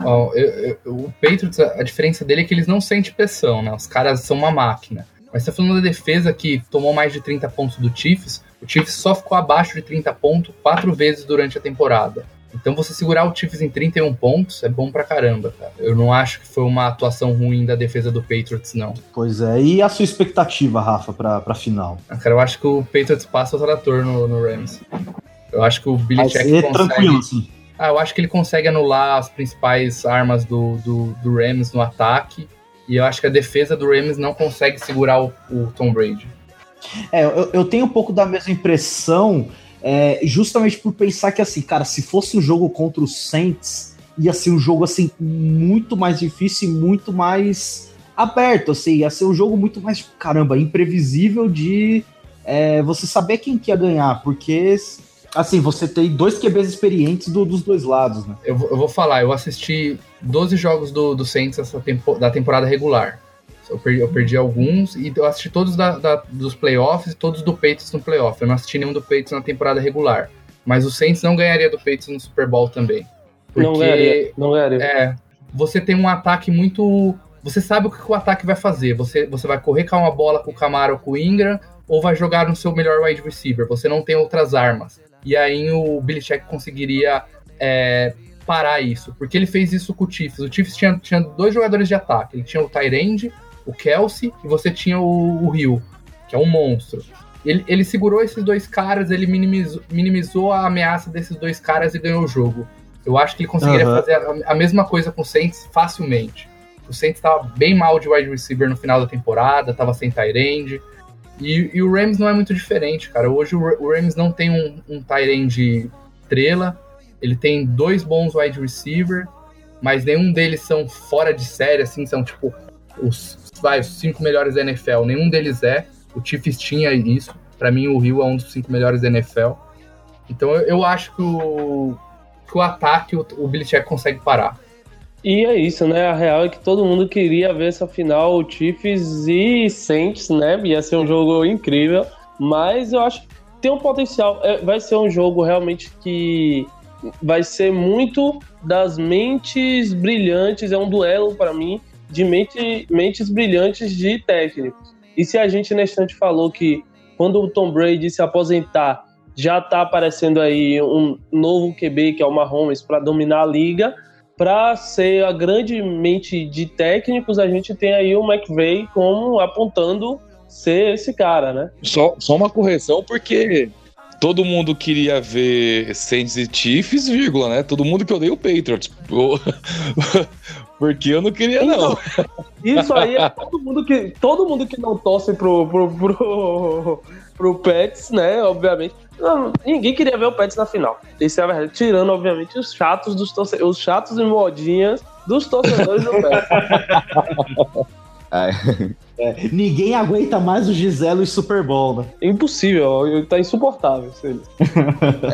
Bom, eu, eu, o Patriots, a diferença dele é que eles não sentem pressão, né? Os caras são uma máquina. Mas você tá falando da defesa que tomou mais de 30 pontos do Chiefs, o Chiefs só ficou abaixo de 30 pontos quatro vezes durante a temporada. Então você segurar o Chiefs em 31 pontos é bom pra caramba, cara. Eu não acho que foi uma atuação ruim da defesa do Patriots, não. Pois é. E a sua expectativa, Rafa, pra, pra final? Ah, cara, eu acho que o Patriots passa o trator no, no Rams. Eu acho que o Billy Check consegue... tranquilo, sim. Ah, eu acho que ele consegue anular as principais armas do, do, do Rams no ataque. E eu acho que a defesa do Rams não consegue segurar o, o Tom Brady. É, eu, eu tenho um pouco da mesma impressão. é, justamente por pensar que, assim, cara, se fosse um jogo contra os Saints, ia ser um jogo, assim, muito mais difícil e muito mais aberto, assim, ia ser um jogo muito mais, caramba, imprevisível de é, você saber quem que ia ganhar, porque, assim, você tem dois QBs experientes do, dos dois lados, né? Eu, eu, vou falar, eu assisti 12 jogos do, do Saints tempo, da temporada regular. Eu perdi, eu perdi, alguns e eu assisti todos da, da, dos playoffs e todos do Patriots no playoff. Eu não assisti nenhum do Patriots na temporada regular. Mas o Saints não ganharia do Patriots no Super Bowl também. Porque, não ganharia, não ganharia. É, você tem um ataque muito... Você sabe o que o ataque vai fazer. Você, você vai correr com uma bola com o Camaro ou com o Ingram ou vai jogar no seu melhor wide receiver. Você não tem outras armas. E aí o Belichick conseguiria é, parar isso. Porque ele fez isso com o Chiefs. O Chiefs tinha, tinha dois jogadores de ataque. Ele tinha o Tyrande o Kelsey e você tinha o, o Rio, que é um monstro. Ele, ele segurou esses dois caras, ele minimizou, minimizou a ameaça desses dois caras e ganhou o jogo. Eu acho que ele conseguiria uhum. fazer a, a, mesma coisa com o Saints facilmente. O Saints estava bem mal de wide receiver no final da temporada, estava sem Tyrande. E, e, o Rams não é muito diferente, cara. Hoje o, o Rams não tem um, um Tyrande estrela, ele tem dois bons wide receiver, mas nenhum deles são fora de série, assim, são tipo os vai, os cinco melhores da NFL. Nenhum deles é. O Chiefs tinha isso. Para mim, o Rio é um dos cinco melhores da NFL. Então, eu, eu acho que o, que o ataque o, o Belichick consegue parar. E é isso, né? A real é que todo mundo queria ver essa final, o Chiefs e Saints, né? Ia ser um jogo incrível, mas eu acho que tem um potencial. É, vai ser um jogo realmente que vai ser muito das mentes brilhantes. É um duelo para mim de mente, mentes brilhantes de técnicos. E se a gente na instante falou que quando o Tom Brady se aposentar, já está aparecendo aí um novo QB, que é o Mahomes, para dominar a liga, para ser a grande mente de técnicos, a gente tem aí o McVay como apontando ser esse cara, né? Só, só uma correção, porque todo mundo queria ver Saints e Chiefs, vírgula, né? Todo mundo que odeia o Patriots. Porque eu não queria, não. Então, isso aí é todo mundo que, todo mundo que não torce pro, pro, pro, pro Pets, né? Obviamente. Não, ninguém queria ver o Pets na final. Isso é a verdade. Tirando, obviamente, os chatos dos torce... os chatos e modinhas dos torcedores do Pets. É, ninguém aguenta mais o Giselo e Super Bowl, né? Impossível, tá insuportável.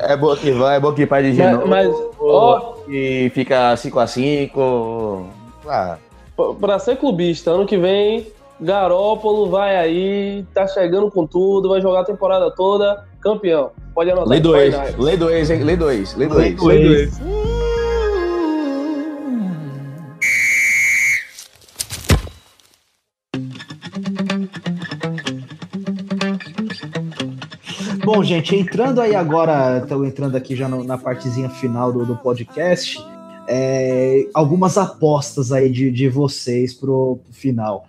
é bom que vai, é bom que pai de Genoa. Mas, mas ó, e fica 5x5. Ah. Pra ser clubista, ano que vem, Garópolo vai aí, tá chegando com tudo, vai jogar a temporada toda, campeão. Pode anotar. Lei 2, lei 2, hein? Lei 2, lei 2. Lei 2. Bom, gente, entrando aí agora, estou entrando aqui já no, na partezinha final do, do podcast, é, algumas apostas aí de, de vocês pro, pro final.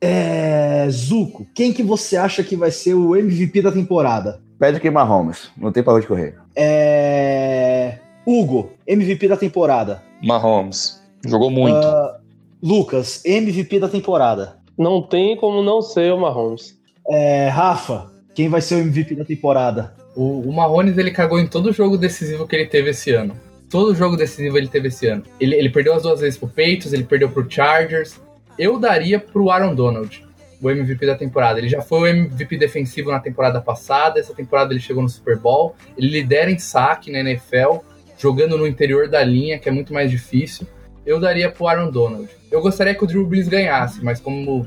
É, Zuko, quem que você acha que vai ser o MVP da temporada? Patrick Mahomes, não tem pra onde correr. É, Hugo, MVP da temporada. Mahomes, jogou muito. Uh, Lucas, MVP da temporada. Não tem como não ser o Mahomes. É, Rafa, quem vai ser o MVP da temporada? O, o Marrones ele cagou em todo jogo decisivo que ele teve esse ano. Todo jogo decisivo ele teve esse ano. Ele, ele perdeu as duas vezes pro Peitos, ele perdeu pro Chargers. Eu daria pro Aaron Donald o MVP da temporada. Ele já foi o MVP defensivo na temporada passada, essa temporada ele chegou no Super Bowl. Ele lidera em saque na NFL, jogando no interior da linha, que é muito mais difícil. Eu daria pro Aaron Donald. Eu gostaria que o Drew Brees ganhasse, mas como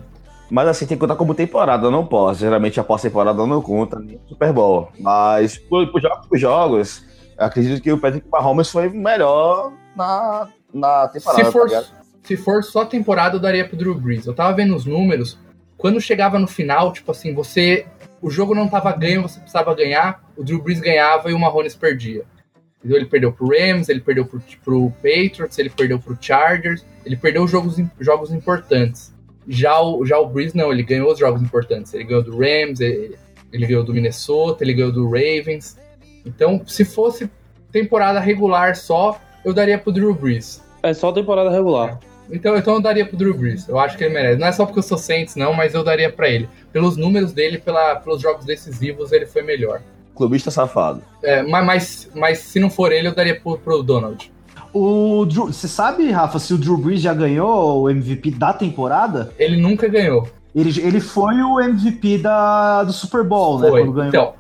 mas assim, tem que contar como temporada, não posso. Geralmente a pós-temporada não conta, nem Super Bowl. Mas por, por jogos, acredito que o Patrick Mahomes foi melhor na, na temporada. Se for, tá se for só temporada, eu daria pro Drew Brees. Eu tava vendo os números, quando chegava no final, tipo assim, você. O jogo não tava ganho, você precisava ganhar, o Drew Brees ganhava e o Mahomes perdia. Entendeu? Ele perdeu pro Rams, ele perdeu pro, pro Patriots, ele perdeu pro Chargers, ele perdeu jogos, jogos importantes. Já o, já o Breeze, não, ele ganhou os jogos importantes. Ele ganhou do Rams, ele, ele ganhou do Minnesota, ele ganhou do Ravens. Então, se fosse temporada regular só, eu daria pro Drew Brees. É só temporada regular. É. Então, então eu daria pro Drew Brees. Eu acho que ele merece. Não é só porque eu sou Saints, não, mas eu daria para ele. Pelos números dele, pela, pelos jogos decisivos, ele foi melhor. Clubista safado. É, mas, mas, mas se não for ele, eu daria pro, pro Donald. O Drew, você sabe, Rafa, se o Drew Brees já ganhou o MVP da temporada? Ele nunca ganhou. Ele, ele foi o MVP da, do Super Bowl, né? Foi. Quando ganhou. Então,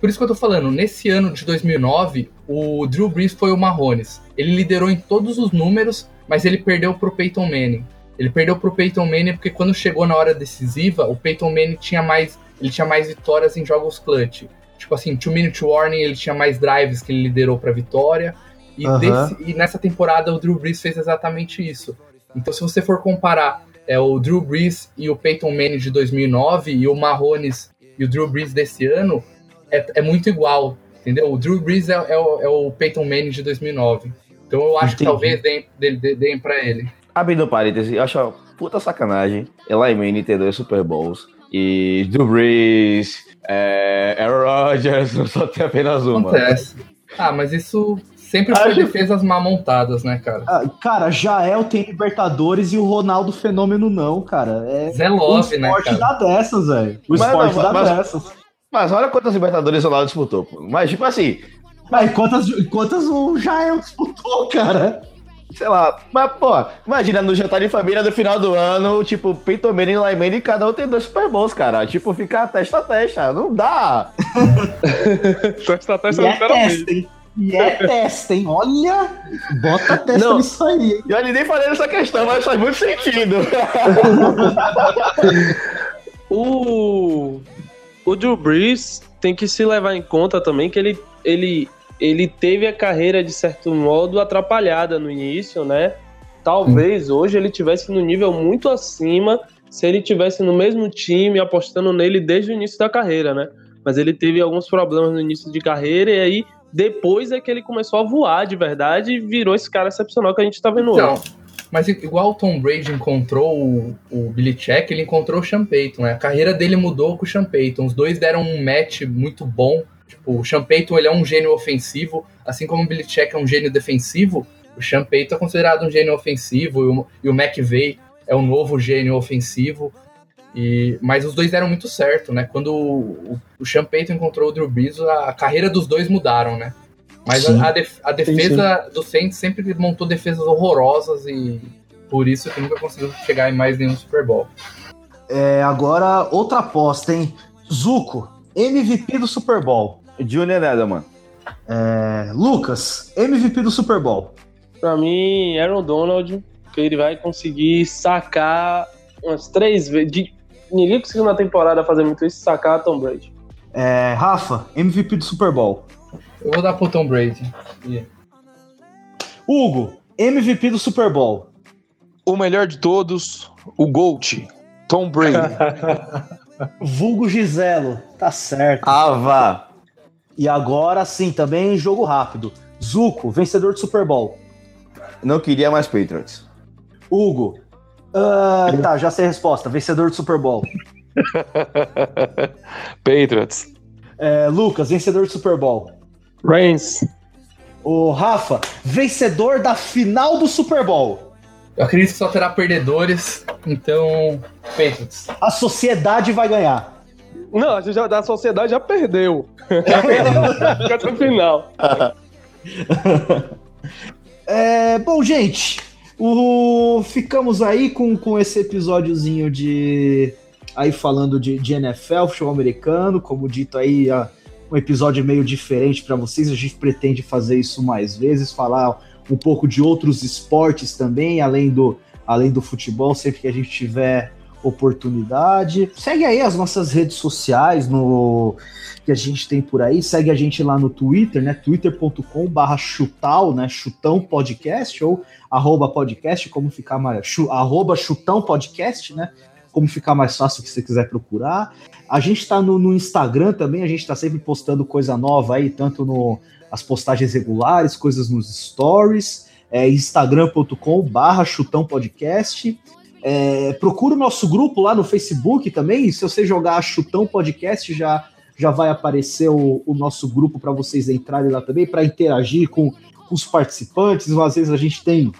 por isso que eu tô falando, nesse ano de 2009, o Drew Brees foi o Mahomes. Ele liderou em todos os números, mas ele perdeu pro Peyton Manning. Ele perdeu pro Peyton Manning porque quando chegou na hora decisiva, o Peyton Manning tinha mais, ele tinha mais vitórias em jogos clutch. Tipo assim, two minute warning, ele tinha mais drives que ele liderou pra vitória. E, Aham. desse- e nessa temporada o Drew Brees fez exatamente isso. Então, se você for comparar é, o Drew Brees e o Peyton Manning de 2009 e o Mahomes e o Drew Brees desse ano, é, é muito igual, entendeu? O Drew Brees é, é o, é o Peyton Manning de 2009. Então eu acho que Entendi. talvez deem, de- de- deem pra ele. Abrindo parênteses, eu acho uma puta sacanagem Eli Manning ter dois Super Bowls e Drew Brees, é, Aaron Rodgers só tem apenas uma. Acontece. Ah, mas isso sempre foi Acho- defesas mal montadas, né, cara? Ah, cara, Jael tem Libertadores e o Ronaldo Fenômeno não, cara. É, Zé o Love, né, esporte cara? dá dessas, velho. O Mas esporte dá mas- dessas. Mas olha quantas Libertadores o Ronaldo disputou. pô. Mas, tipo assim, Mas quantas, quantas o Jael disputou, cara? sei lá. Mas, pô, imagina no jantar de família do final do ano, tipo, Peyton Manning e Eli Manning, cada um tem dois Super Bowls, cara. Tipo, ficar testa a testa. Não dá. Testa a testa E é literalmente. testa, hein? E é testa, hein? Olha, bota a testa Não. nisso aí, hein? E eu nem falei nessa questão, mas faz muito sentido. O, o Drew Brees tem que se levar em conta também que ele, ele, ele teve a carreira, de certo modo, atrapalhada no início, né? Talvez hoje ele tivesse no nível muito acima se ele tivesse no mesmo time, apostando nele desde o início da carreira, né? Mas ele teve alguns problemas no início de carreira e aí depois é que ele começou a voar de verdade e virou esse cara excepcional que a gente tá vendo hoje. Mas igual o Tom Brady encontrou o, o Billy Check, ele encontrou o Sean Payton, né? A carreira dele mudou com o Sean Payton. Os dois deram um match muito bom. Tipo, o Sean Payton ele é um gênio ofensivo, assim como o Billy Check é um gênio defensivo. O Sean Payton é considerado um gênio ofensivo e o, e o McVay é um novo gênio ofensivo. E, mas os dois deram muito certo, né? Quando o, o Sean Payton encontrou o Drew Brees, a, a carreira dos dois mudaram, né? Mas Sim. a, a def- a defesa do Saints sempre montou defesas horrorosas e por isso que nunca conseguiu chegar em mais nenhum Super Bowl. É, agora, outra aposta, hein? Zuko, MVP do Super Bowl. Julian Edelman. É, Lucas, MVP do Super Bowl. Pra mim, Aaron Donald, que ele vai conseguir sacar umas três vezes. de- Ninguém conseguiu na temporada fazer muito isso, sacar Tom Brady. É, Rafa, MVP do Super Bowl. Eu vou dar pro Tom Brady. E- Hugo, MVP do Super Bowl. O melhor de todos, o Gold, Tom Brady. Vulgo Giselo, tá certo. Ava. E agora sim, também jogo rápido. Zuko, vencedor do Super Bowl. Não queria mais Patriots. Hugo. ah, tá, já sei a resposta. Vencedor do Super Bowl. Patriots. É, Lucas, vencedor do Super Bowl. Reigns. O Rafa, vencedor da final do Super Bowl. Eu acredito que só terá perdedores, então. Patriots. A sociedade vai ganhar. Não, a gente já, da sociedade já perdeu. Já perdeu até o final. É, bom, gente, o- ficamos aí com, com esse episódiozinho de. Aí falando de, de NFL, futebol americano, como dito aí, ah, um episódio meio diferente para vocês. A gente pretende fazer isso mais vezes, falar um pouco de outros esportes também, além do, além do futebol, sempre que a gente tiver oportunidade. Segue aí as nossas redes sociais no que a gente tem por aí. Segue a gente lá no Twitter, né? twitter.com barra chutal, né? Chutão podcast ou arroba podcast, como ficar mais... Arroba chutão podcast, né? Como ficar mais fácil que você quiser procurar. A gente tá no, no Instagram também, a gente tá sempre postando coisa nova aí, tanto no as postagens regulares, coisas nos stories, é instagram.com barra chutão podcast. É, procura o nosso grupo lá no Facebook também. Se você jogar Chutão Podcast, já, já vai aparecer o, o nosso grupo para vocês entrarem lá também, para interagir com, com os participantes. Às vezes a gente tem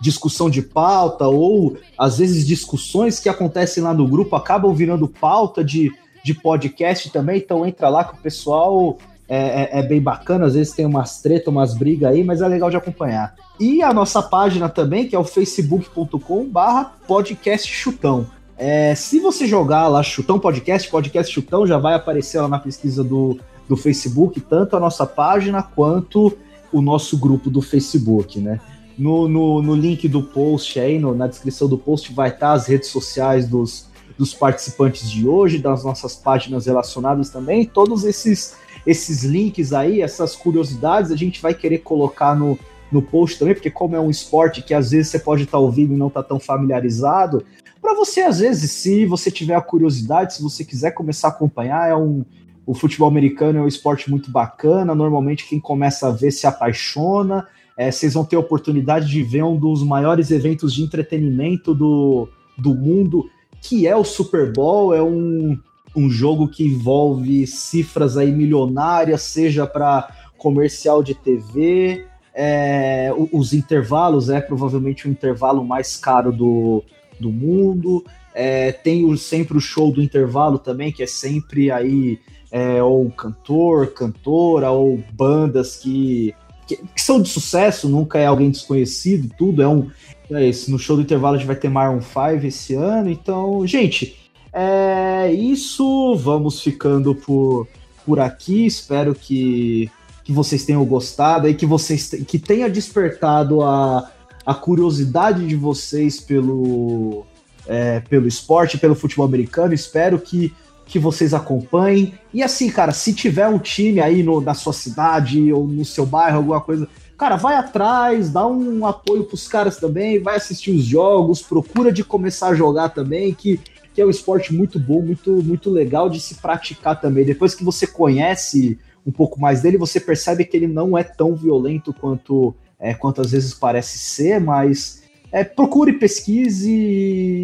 discussão de pauta, ou às vezes discussões que acontecem lá no grupo acabam virando pauta de, de podcast também, então entra lá que o pessoal é, é, é, bem bacana, às vezes tem umas tretas, umas brigas aí, mas é legal de acompanhar. E a nossa página também, que é o facebook.com barra podcast chutão. É, se você jogar lá Chutão Podcast, Podcast Chutão, já vai aparecer lá na pesquisa do, do Facebook, tanto a nossa página quanto o nosso grupo do Facebook, né? No, no, no link do post aí, no, na descrição do post, vai estar as redes sociais dos, dos participantes de hoje, das nossas páginas relacionadas também, todos esses esses links aí, essas curiosidades, a gente vai querer colocar no, no post também, porque como é um esporte que às vezes você pode estar tá ouvindo e não tá tão familiarizado, para você às vezes, se você tiver a curiosidade, se você quiser começar a acompanhar, é um o futebol americano é um esporte muito bacana, normalmente quem começa a ver se apaixona, é, vocês vão ter a oportunidade de ver um dos maiores eventos de entretenimento do, do mundo, que é o Super Bowl, é um um jogo que envolve cifras aí milionárias, seja para comercial de TV, é, os intervalos é provavelmente o intervalo mais caro do, do mundo. É, tem o, sempre o show do intervalo também, que é sempre aí é, ou cantor, cantora, ou bandas que, que, que, são de sucesso, nunca é alguém desconhecido, tudo é um. É esse, no show do intervalo a gente vai ter Maroon 5 esse ano, então, gente, é isso, vamos ficando por, por aqui. Espero que, que vocês tenham gostado e que vocês que tenha despertado a, a curiosidade de vocês pelo, é, pelo esporte, pelo futebol americano. Espero que, que vocês acompanhem. E assim, cara, se tiver um time aí no, na sua cidade ou no seu bairro, alguma coisa, cara, vai atrás, dá um apoio pros caras também, vai assistir os jogos, procura de começar a jogar também, que que é um esporte muito bom, muito, muito legal de se praticar também. Depois que você conhece um pouco mais dele, você percebe que ele não é tão violento quanto, é, quanto às vezes parece ser, mas é, procure, pesquise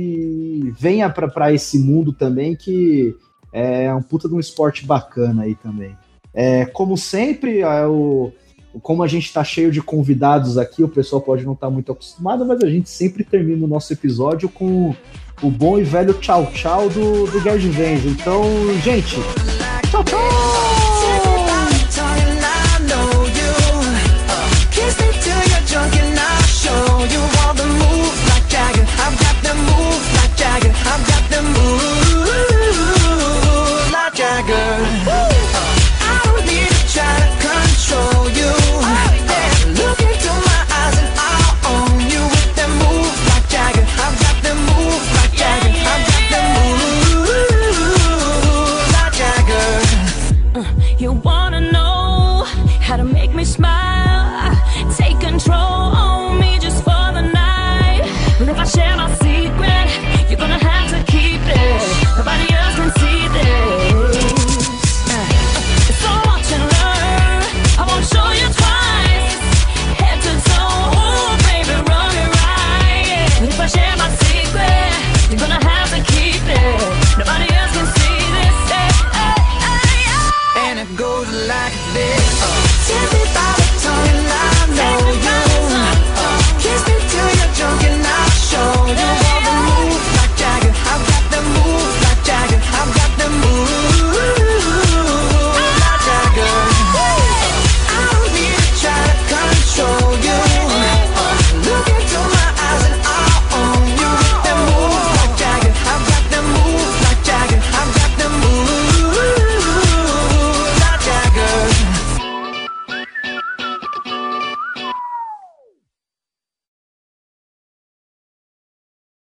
venha para esse mundo também, que é um puta de um esporte bacana aí também. É, como sempre, é o, como a gente está cheio de convidados aqui, o pessoal pode não estar tá muito acostumado, mas a gente sempre termina o nosso episódio com o bom e velho tchau tchau do, do Gerd. Então, gente, tchau tchau!